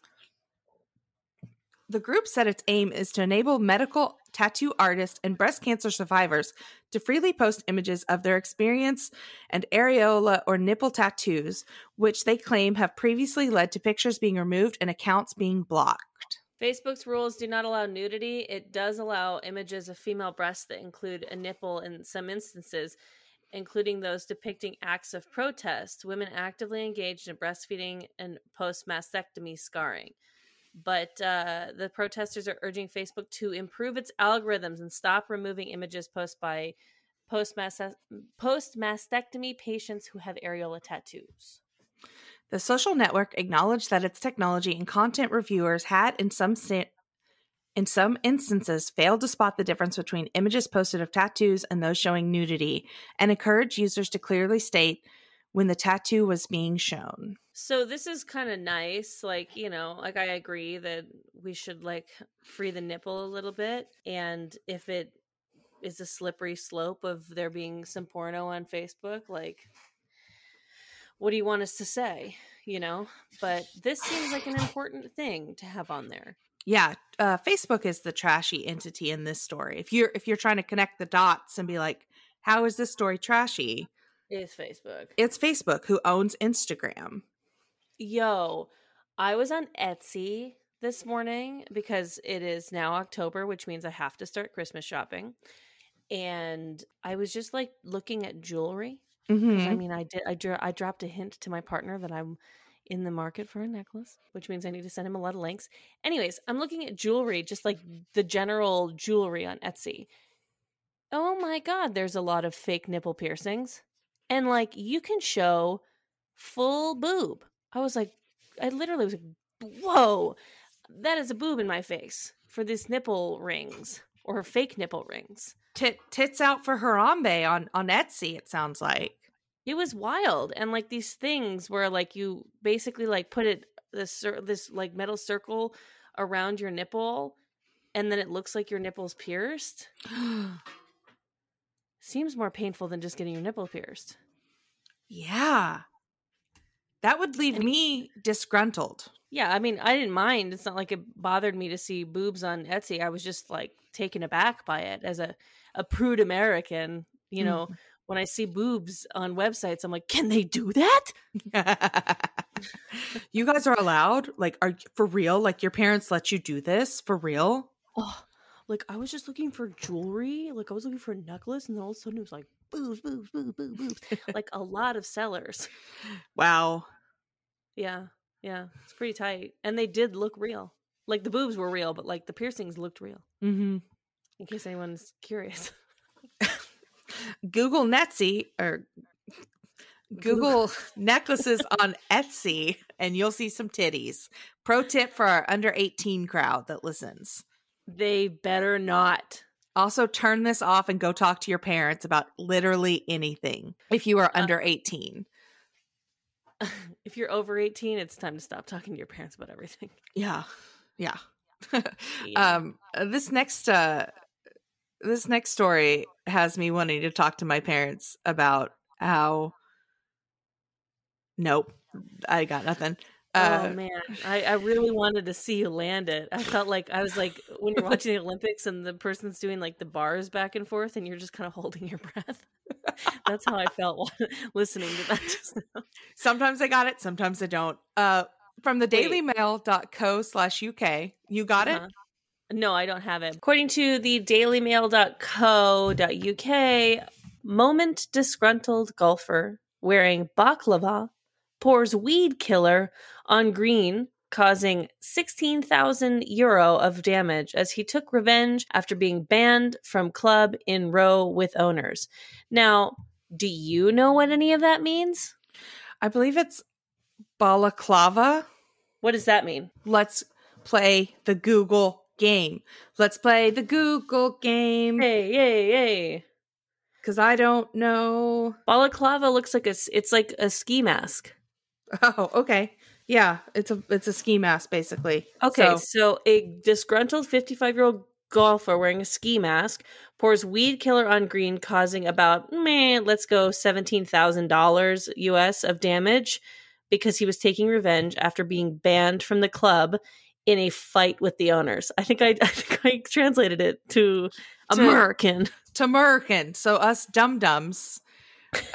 The group said its aim is to enable medical tattoo artists and breast cancer survivors to freely post images of their experience and areola or nipple tattoos, which they claim have previously led to pictures being removed and accounts being blocked. Facebook's rules do not allow nudity. It does allow images of female breasts that include a nipple in some instances, including those depicting acts of protest, women actively engaged in breastfeeding and post mastectomy scarring. But uh, the protesters are urging Facebook to improve its algorithms and stop removing images posted by post mastectomy patients who have areola tattoos. The social network acknowledged that its technology and content reviewers had, in some sta- in some instances, failed to spot the difference between images posted of tattoos and those showing nudity, and encouraged users to clearly state when the tattoo was being shown. So this is kind of nice. Like, you know, like I agree that we should like free the nipple a little bit. And if it is a slippery slope of there being some porno on Facebook, like, what do you want us to say? You know? But this seems like an important thing to have on there. Yeah, uh, Facebook is the trashy entity in this story. If you're if you're trying to connect the dots and be like, how is this story trashy? Is Facebook. It's Facebook who owns Instagram. Yo, I was on Etsy this morning because it is now October, which means I have to start Christmas shopping. And I was just like looking at jewelry Mm-hmm. I mean, I did. I, dro- I dropped a hint to my partner that I'm in the market for a necklace, which means I need to send him a lot of links. Anyways, I'm looking at jewelry, just like mm-hmm. the general jewelry on Etsy. Oh my god, there's a lot of fake nipple piercings, and like you can show full boob. I was like, I literally was like, whoa, that is a boob in my face for these nipple rings or fake nipple rings. Tit, tits out for Harambe on on Etsy. It sounds like. It was wild and like these things where like you basically like put it this this like metal circle around your nipple and then it looks like your nipple's pierced? Seems more painful than just getting your nipple pierced. Yeah, that would leave And- me disgruntled. yeah i mean i didn't mind. It's not like it bothered me to see boobs on etsy. I was just like taken aback by it as a, a prude american you mm-hmm. know when i see boobs on websites i'm like can they do that you guys are allowed, like, are for real? Like, your parents let you do this for real? oh, like I was just looking for jewelry. Like I was looking for a necklace, and then all of a sudden it was like boobs, boobs, boobs, boobs, boobs. like a lot of sellers. Wow. Yeah, yeah, it's pretty tight, and they did look real. Like the boobs were real, but like the piercings looked real. Mm-hmm. In case anyone's curious, Google Netsy or Google necklaces on Etsy, and you'll see some titties. Pro tip for our under eighteen crowd that listens. they better not. Also, turn this off and go talk to your parents about literally anything if you are under 18. If you're over eighteen, it's time to stop talking to your parents about everything. Yeah. Yeah. Yeah. um this next uh this next story has me wanting to talk to my parents about how nope I got nothing. oh Uh, man, I, I really wanted to see you land it. I felt like I was like when you're watching the Olympics and the person's doing like the bars back and forth, and you're just kind of holding your breath. That's how I felt listening to that. Just now. sometimes I got it, sometimes I don't. Uh, from the Wait. dailymail.co slash UK. You got Uh-huh. it? No, I don't have it. According to the dailymail.co.uk, moment disgruntled golfer wearing baklava pours weed killer on green, causing 16,000 euro of damage as he took revenge after being banned from club in row with owners. Now, do you know what any of that means? I believe it's balaclava. What does that mean? Let's play the Google game. Let's play the Google game Hey, yay, yay. because I don't know. Balaclava looks like a, it's like a ski mask. Oh, okay. Yeah, it's a it's a ski mask basically. Okay, So- so, a disgruntled 55 year old golfer wearing a ski mask pours weed killer on green, causing about, man, let's go $17,000 US of damage because he was taking revenge after being banned from the club in a fight with the owners. I think I, I think I translated it to To- American. to American. So us dum dums,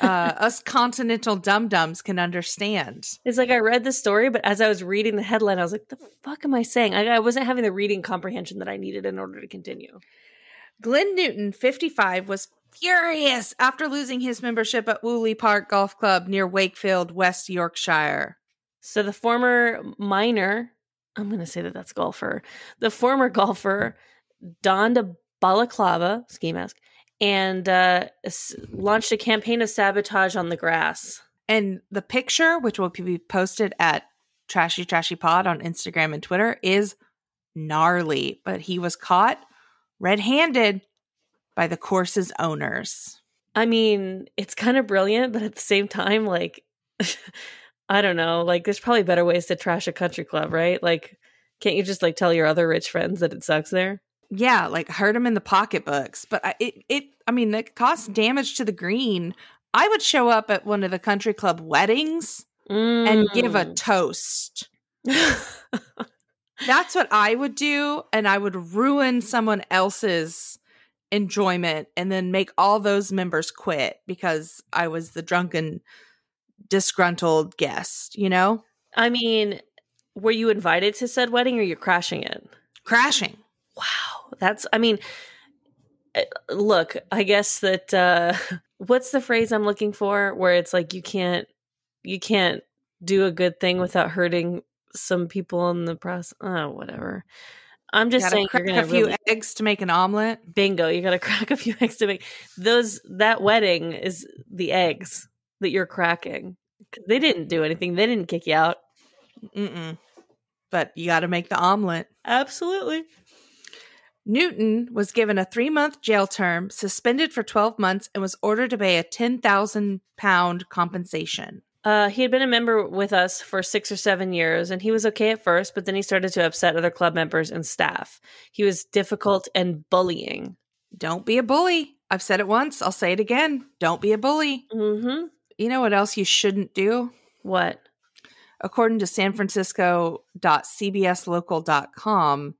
uh, us continental dum dums can understand. It's like I read the story, but as I was reading the headline, I was like, the fuck am I saying? I, I wasn't having the reading comprehension that I needed in order to continue. Glenn Newton, 55, was furious after losing his membership at Woolley Park Golf Club near Wakefield, West Yorkshire. So the former miner, I'm going to say that that's golfer, the former golfer donned a balaclava ski mask and uh, s- launched a campaign of sabotage on the grass. And the picture, which will be posted at Trashy Trashy Pod on Instagram and Twitter, is gnarly. But he was caught red handed by the course's owners. I mean, it's kind of brilliant, but at the same time, like, I don't know, like, there's probably better ways to trash a country club, right? Like, can't you just like tell your other rich friends that it sucks there? Yeah, like hurt them in the pocketbooks. But I, it, it, I mean, it costs damage to the green. I would show up at one of the country club weddings and give a mm. toast. That's what I would do. And I would ruin someone else's enjoyment and then make all those members quit because I was the drunken, disgruntled guest, you know? I mean, were you invited to said wedding or you're crashing it? Crashing. Wow, that's I mean, uh, look, I guess that uh what's the phrase I'm looking for where it's like you can't you can't do a good thing without hurting some people in the process. Oh, whatever. I'm just saying crack a few really, eggs to make an omelet. bingo. You got to crack a few eggs to make those. That wedding is the eggs that you're cracking. 'Cause They didn't do anything. They didn't kick you out. Mm-mm. But you got to make the omelet. Absolutely. Newton was given a three month jail term, suspended for 12 months, and was ordered to pay a 10,000 pound compensation. Uh, he had been a member with us for six or seven years, and he was okay at first, but then he started to upset other club members and staff. He was difficult and bullying. Don't be a bully. I've said it once. I'll say it again. Don't be a bully. Mm-hmm. You know what else you shouldn't do? What? According to San Francisco.cbslocal.com,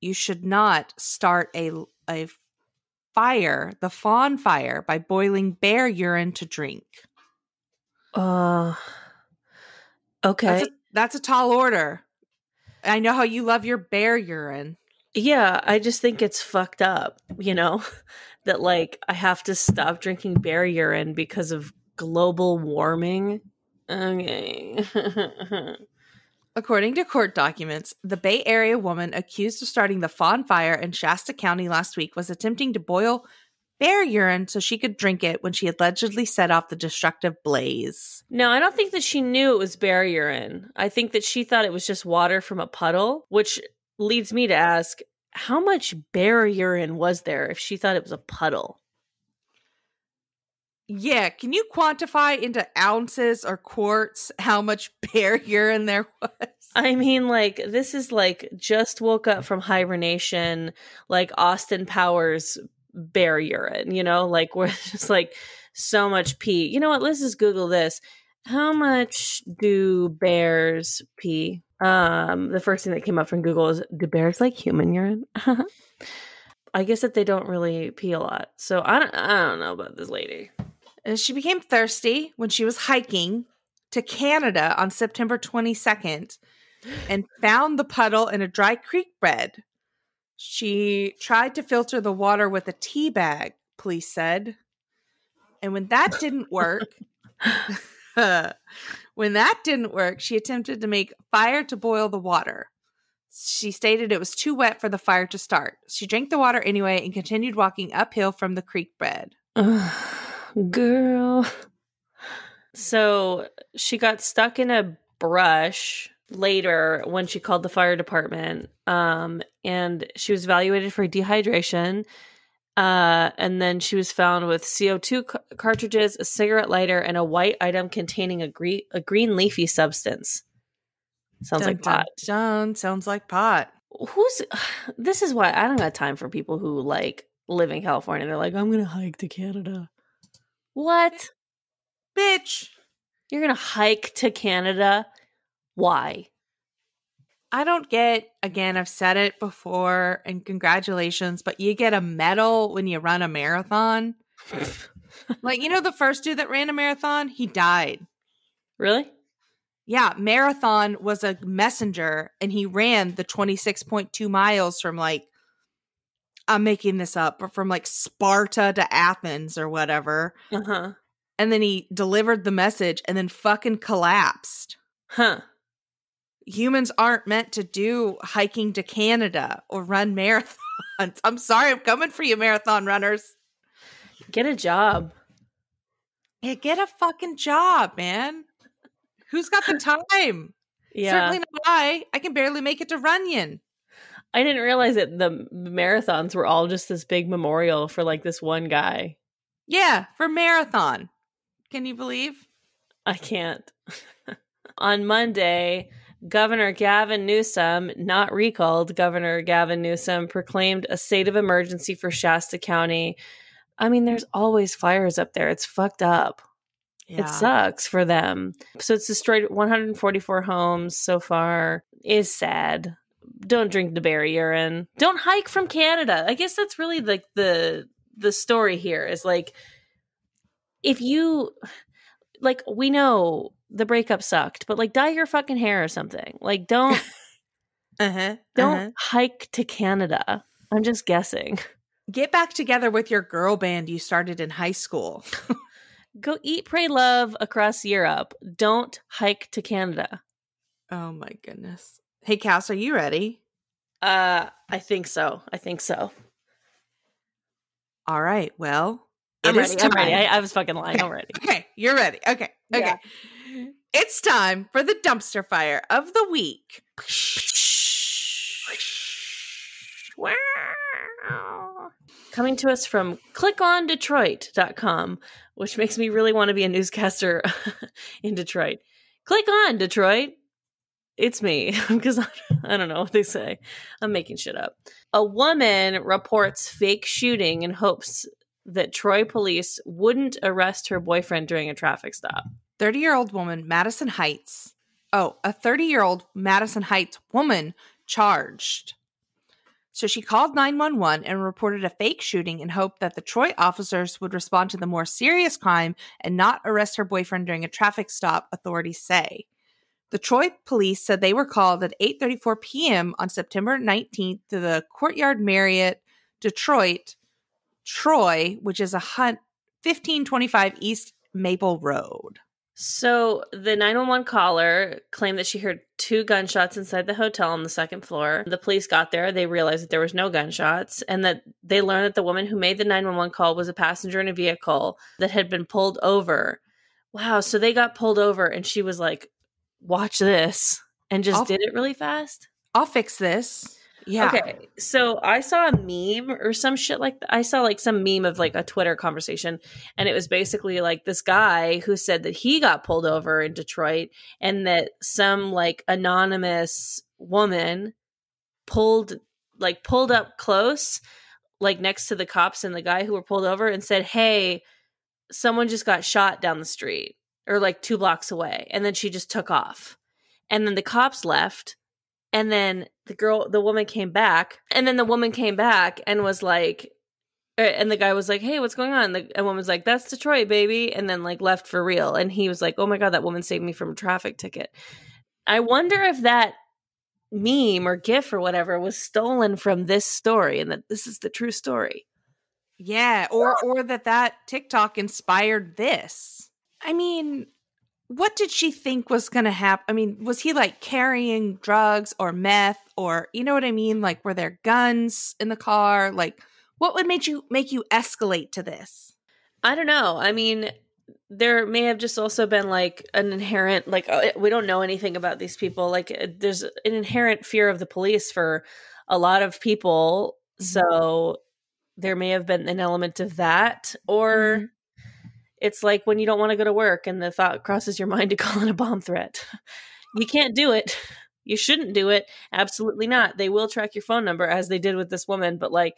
you should not start a, a fire, the fawn fire, by boiling bear urine to drink. Uh, okay. That's a, that's a tall order. I know how you love your bear urine. yeah, I just think it's fucked up, you know, that like I have to stop drinking bear urine because of global warming. Okay. According to court documents, the Bay Area woman accused of starting the Fawn Fire in Shasta County last week was attempting to boil bear urine so she could drink it when she allegedly set off the destructive blaze. No, I don't think that she knew it was bear urine. I think that she thought it was just water from a puddle, which leads me to ask how much bear urine was there if she thought it was a puddle? Yeah, can you quantify into ounces or quarts how much bear urine there was? I mean, like, this is like just woke up from hibernation, like Austin Powers bear urine, you know, like, we're just like so much pee. You know what? Let's just Google this. How much do bears pee? Um, the first thing that came up from Google is do bears like human urine? I guess that they don't really pee a lot. So I don't I don't know about this lady. Uh, She became thirsty when she was hiking to Canada on September 22nd and found the puddle in a dry creek bed. She tried to filter the water with a tea bag, police said. And when that didn't work, when that didn't work, she attempted to make fire to boil the water. She stated it was too wet for the fire to start. She drank the water anyway and continued walking uphill from the creek bed. Girl. So she got stuck in a brush later when she called the fire department. Um, and she was evaluated for dehydration. Uh, and then she was found with CO2 ca- cartridges, a cigarette lighter, and a white item containing a, gre- a green leafy substance. Sounds Dun, like pot. Dun, dun. sounds like pot. Who's this is why I don't got time for people who like live in California. They're like, I'm gonna hike to Canada. What? Bitch. You're gonna hike to Canada? Why? I don't get, again, I've said it before, and congratulations, but you get a medal when you run a marathon. like, you know, the first dude that ran a marathon, he died. Really? Yeah, Marathon was a messenger and he ran the 26.2 miles from like, I'm making this up, but from like Sparta to Athens or whatever. Uh huh. And then he delivered the message and then fucking collapsed. Huh. Humans aren't meant to do hiking to Canada or run marathons. I'm sorry, I'm coming for you, marathon runners. Get a job. Yeah, get a fucking job, man. Who's got the time? Yeah. Certainly not I. I can barely make it to Runyon. I didn't realize that the marathons were all just this big memorial for like this one guy. Yeah, for marathon. Can you believe? I can't. On Monday, Governor Gavin Newsom, not recalled, Governor Gavin Newsom proclaimed a state of emergency for Shasta County. I mean, there's always fires up there. It's fucked up. Yeah. It sucks for them. So it's destroyed 144 homes so far. Is sad. Don't drink the berry urine. Don't hike from Canada. I guess that's really like the the story here is like if you like we know the breakup sucked, but like dye your fucking hair or something. Like don't Uh-huh. don't uh-huh. hike to Canada. I'm just guessing. Get back together with your girl band you started in high school. Go eat, pray, love across Europe. Don't hike to Canada. Oh my goodness. Hey, Cass, are you ready? Uh, I think so. I think so. All right. Well, I'm it is ready. I'm ready. time. I, I was fucking lying. I'm ready. Okay, you're ready. Okay, okay. Yeah. It's time for the dumpster fire of the week. Coming to us from clickondetroit.com, which makes me really want to be a newscaster in Detroit. Click on Detroit. It's me because I don't know what they say. I'm making shit up. A woman reports fake shooting in hopes that Troy police wouldn't arrest her boyfriend during a traffic stop. 30 year old woman, Madison Heights. Oh, a 30 year old Madison Heights woman charged. So she called 911 and reported a fake shooting in hope that the Troy officers would respond to the more serious crime and not arrest her boyfriend during a traffic stop, authorities say. The Troy police said they were called at 8:34 p.m. on September 19th to the Courtyard Marriott, Detroit, Troy, which is a hun- 1525 East Maple Road. So the 911 caller claimed that she heard two gunshots inside the hotel on the second floor. The police got there, they realized that there was no gunshots and that they learned that the woman who made the 911 call was a passenger in a vehicle that had been pulled over. Wow, so they got pulled over and she was like, "Watch this." And just I'll- did it really fast. I'll fix this. Yeah. Okay. So I saw a meme or some shit like that. I saw like some meme of like a Twitter conversation and it was basically like this guy who said that he got pulled over in Detroit and that some like anonymous woman pulled like pulled up close like next to the cops and the guy who were pulled over and said, "Hey, someone just got shot down the street." Or like two blocks away. And then she just took off. And then the cops left. And then the girl, the woman came back. And then the woman came back and was like, and the guy was like, "Hey, what's going on?" And The and woman's like, "That's Detroit, baby," and then like left for real. And he was like, "Oh my god, that woman saved me from a traffic ticket." I wonder if that meme or GIF or whatever was stolen from this story, and that this is the true story. Yeah, or or that that TikTok inspired this. I mean, what did she think was going to happen? I mean, was he like carrying drugs or meth or you know what I mean? Like were there guns in the car? Like what would make you make you escalate to this? I don't know. I mean, there may have just also been like an inherent like uh, we don't know anything about these people. Like uh, there's an inherent fear of the police for a lot of people. Mm-hmm. So there may have been an element of that or mm-hmm. It's like when you don't want to go to work and the thought crosses your mind to call in a bomb threat. you can't do it. You shouldn't do it. Absolutely not. They will track your phone number as they did with this woman, but like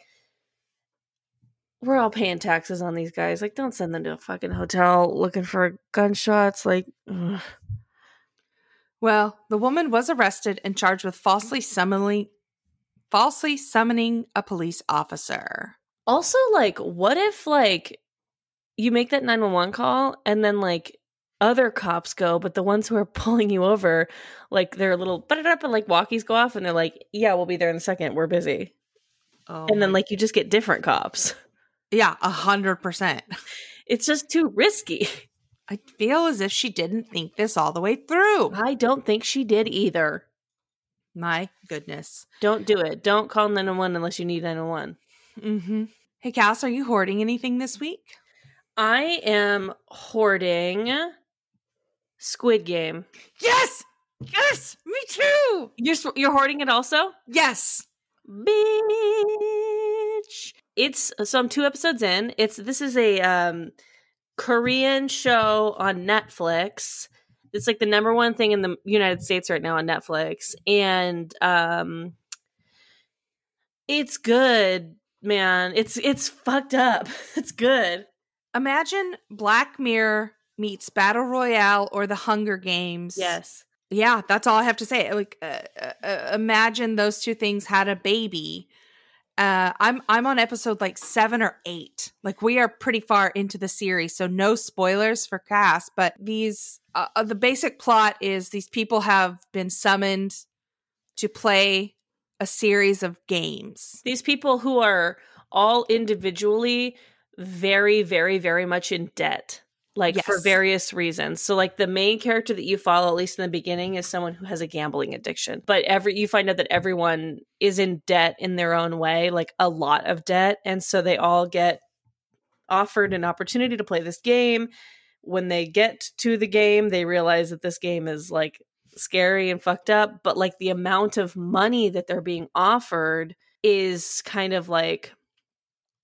we're all paying taxes on these guys. Like, don't send them to a fucking hotel looking for gunshots. Like, ugh. well, the woman was arrested and charged with falsely summoning, falsely summoning a police officer. Also, like, what if like you make that nine one one call and then like other cops go, but the ones who are pulling you over, like, they're a little but it up and like walkies go off and they're like, "Yeah, we'll be there in a second. We're busy." Oh and then like you just get different cops. Yeah, a hundred percent. It's just too risky. I feel as if she didn't think this all the way through. I don't think she did either. My goodness. Don't do it. Don't call 911 unless you need 911. Mm-hmm. Hey, Cass, are you hoarding anything this week? I am hoarding Squid Game. Yes! Yes! Me too! You're, you're hoarding it also? Yes! Bitch it's so I'm two episodes in. It's this is a um Korean show on Netflix. It's like the number one thing in the United States right now on Netflix. And um it's good, man. It's it's fucked up. It's good. Imagine Black Mirror meets Battle Royale or the Hunger Games. Yes. Yeah, that's all I have to say. Like, uh, uh, uh imagine those two things had a baby uh, I'm I'm on episode like seven or eight. Like we are pretty far into the series, so no spoilers for Cass. But these, uh, uh, the basic plot is these people have been summoned to play a series of games. These people who are all individually very, very, very much in debt like yes. for various reasons. So like the main character that you follow at least in the beginning is someone who has a gambling addiction. But every you find out that everyone is in debt in their own way, like a lot of debt, and so they all get offered an opportunity to play this game. When they get to the game, they realize that this game is like scary and fucked up, but like the amount of money that they're being offered is kind of like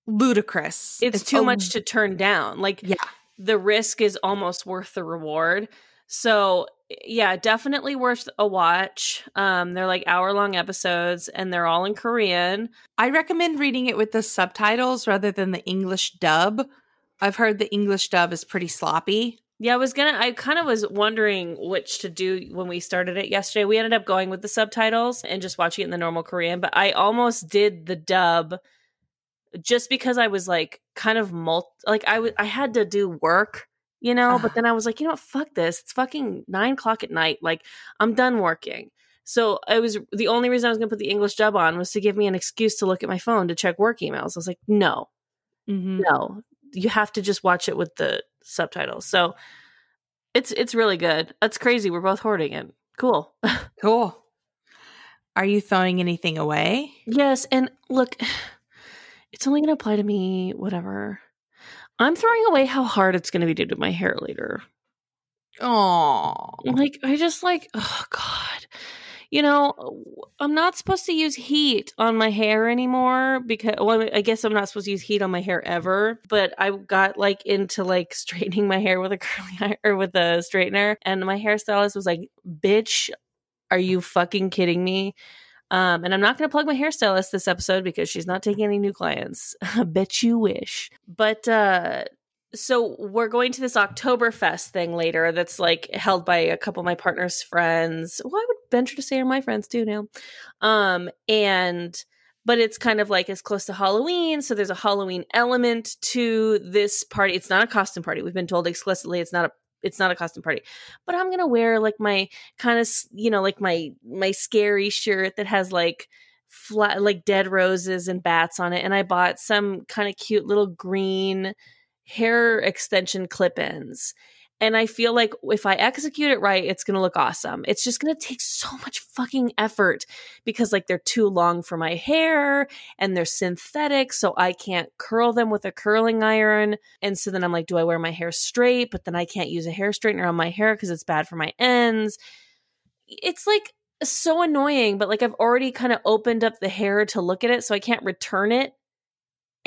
ludicrous. It's, it's too a- much to turn down. Like yeah the risk is almost worth the reward. So yeah, definitely worth a watch. Um, they're like hour long episodes and they're all in Korean. I recommend reading it with the subtitles rather than the English dub. I've heard the English dub is pretty sloppy. Yeah, I was gonna. I kind of was wondering which to do when we started it yesterday. We ended up going with the subtitles and just watching it in the normal Korean, but I almost did the dub just because I was like kind of multi, like I w- I had to do work, you know, but then I was like, you know what, fuck this. It's fucking nine o'clock at night. Like I'm done working. So I was the only reason I was going to put the English dub on was to give me an excuse to look at my phone to check work emails. I was like, no, mm-hmm. no, you have to just watch it with the subtitles. So it's it's really good. That's crazy. We're both hoarding it. Cool. cool. Are you throwing anything away? Yes, and look, it's only going to apply to me, whatever. I'm throwing away how hard it's going to be to do my hair later. Oh, like I just like, oh god, you know, I'm not supposed to use heat on my hair anymore because, well, I guess I'm not supposed to use heat on my hair ever. But I got like into like straightening my hair with a curly iron or with a straightener, and my hairstylist was like, "Bitch, are you fucking kidding me?" Um, and I'm not going to plug my hairstylist this episode because she's not taking any new clients. I bet you wish. But uh, so we're going to this Oktoberfest thing later that's like held by a couple of my partner's friends. Well, I would venture to say are my friends too now. Um, and but it's kind of like it's close to Halloween, so there's a Halloween element to this party. It's not a costume party. We've been told explicitly it's not a it's not a costume party. But I'm to wear like my kind of, you know, like my my scary shirt that has like flat like dead roses and bats on it and I bought some kind of cute little green hair extension clip-ins and I feel like if I execute it right, it's going to look awesome. It's just going to take so much fucking effort because like they're too long for my hair and they're synthetic. So I can't curl them with a curling iron. And so then I'm like, do I wear my hair straight? But then I can't use a hair straightener on my hair because it's bad for my ends. It's like so annoying, but like I've already kind of opened up the hair to look at it. So I can't return it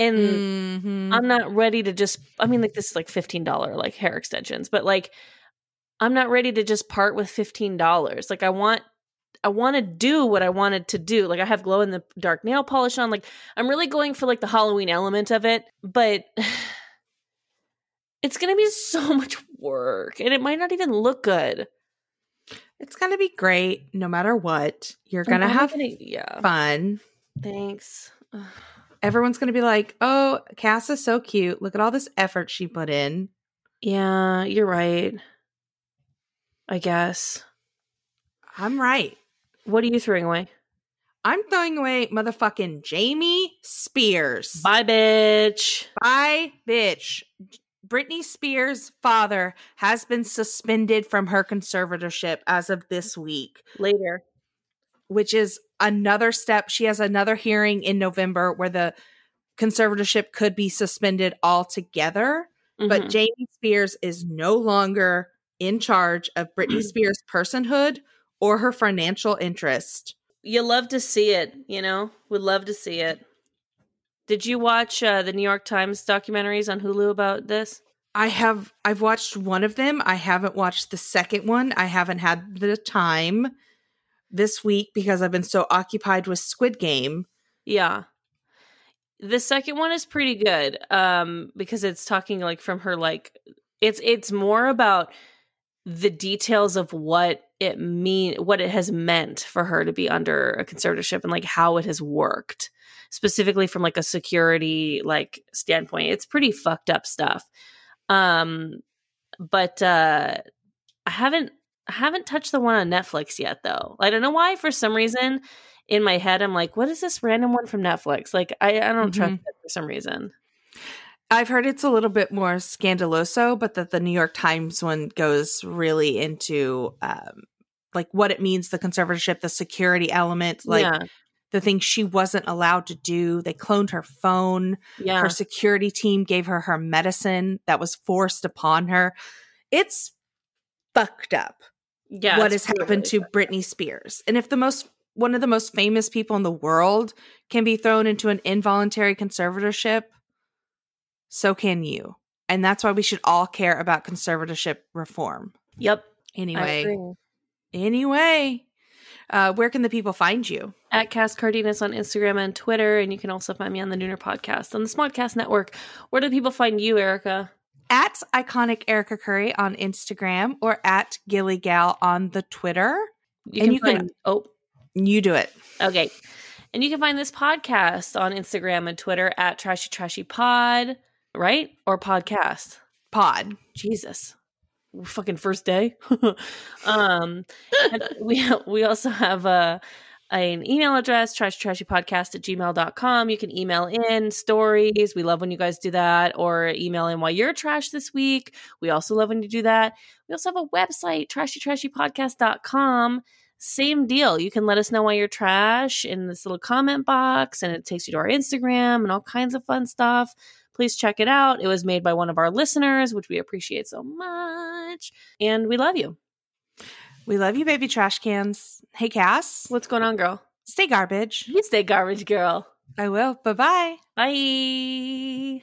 and mm-hmm. I'm not ready to just I mean like this is like $15 like hair extensions, but like I'm not ready to just part with $15. Like I want I want to do what I wanted to do. Like I have glow in the dark nail polish on. Like I'm really going for like the Halloween element of it, but it's going to be so much work and it might not even look good. It's going to be great no matter what. You're going to have gonna, yeah. fun. Thanks everyone's going to be like, "Oh, Cass is so cute. Look at all this effort she put in." Yeah, you're right. I guess. I'm right. What are you throwing away? I'm throwing away motherfucking Jamie Spears. Bye, bitch. Bye, bitch. Britney Spears' father has been suspended from her conservatorship as of this week. Later. Which is another step. She has another hearing in November where the conservatorship could be suspended altogether. Mm-hmm. But Jamie Spears is no longer in charge of Britney Spears' personhood or her financial interest. You love to see it, you know? Would love to see it. Did you watch uh, the New York Times documentaries on Hulu about this? I have I've watched one of them. I haven't watched the second one. I haven't had the time this week because I've been so occupied with Squid Game. Yeah. The second one is pretty good um because it's talking like from her like it's it's more about the details of what it mean what it has meant for her to be under a conservatorship and like how it has worked specifically from like a security like standpoint it's pretty fucked up stuff um but uh i haven't I haven't touched the one on Netflix yet, though. I don't know why. For some reason, in my head, I'm like, "What is this random one from Netflix?" Like, I, I don't mm-hmm. trust it for some reason. I've heard it's a little bit more scandaloso, but that the New York Times one goes really into um, like what it means the conservatorship, the security element, like yeah. the things she wasn't allowed to do. They cloned her phone. Yeah. Her security team gave her her medicine that was forced upon her. It's fucked up yeah, what has happened to Britney Spears. And if the most one of the most famous people in the world can be thrown into an involuntary conservatorship, so can you. And that's why we should all care about conservatorship reform. Yep. Anyway. Anyway, uh, where can the people find you? At Cass Cardenas on Instagram and Twitter. And you can also find me on the Nooner Podcast on the Smodcast Network. Where do people find you, Erica? At iconic Erica Curry on Instagram or at Gilly Gal on the Twitter. You and can you find, can oh you do it. Okay. And you can find this podcast on Instagram and Twitter at Trashy Trashy Pod, right? Or podcast. Pod. Jesus. Fucking first day. um we we also have a an email address, trashytrashypodcast at gmail.com. You can email in stories. We love when you guys do that or email in why you're trash this week. We also love when you do that. We also have a website, trashytrashypodcast.com. Same deal. You can let us know why you're trash in this little comment box and it takes you to our Instagram and all kinds of fun stuff. Please check it out. It was made by one of our listeners, which we appreciate so much. And we love you. We love you, baby trash cans. Hey, Cass. What's going on, girl? Stay garbage. You stay garbage, girl. I will. Bye-bye. Bye.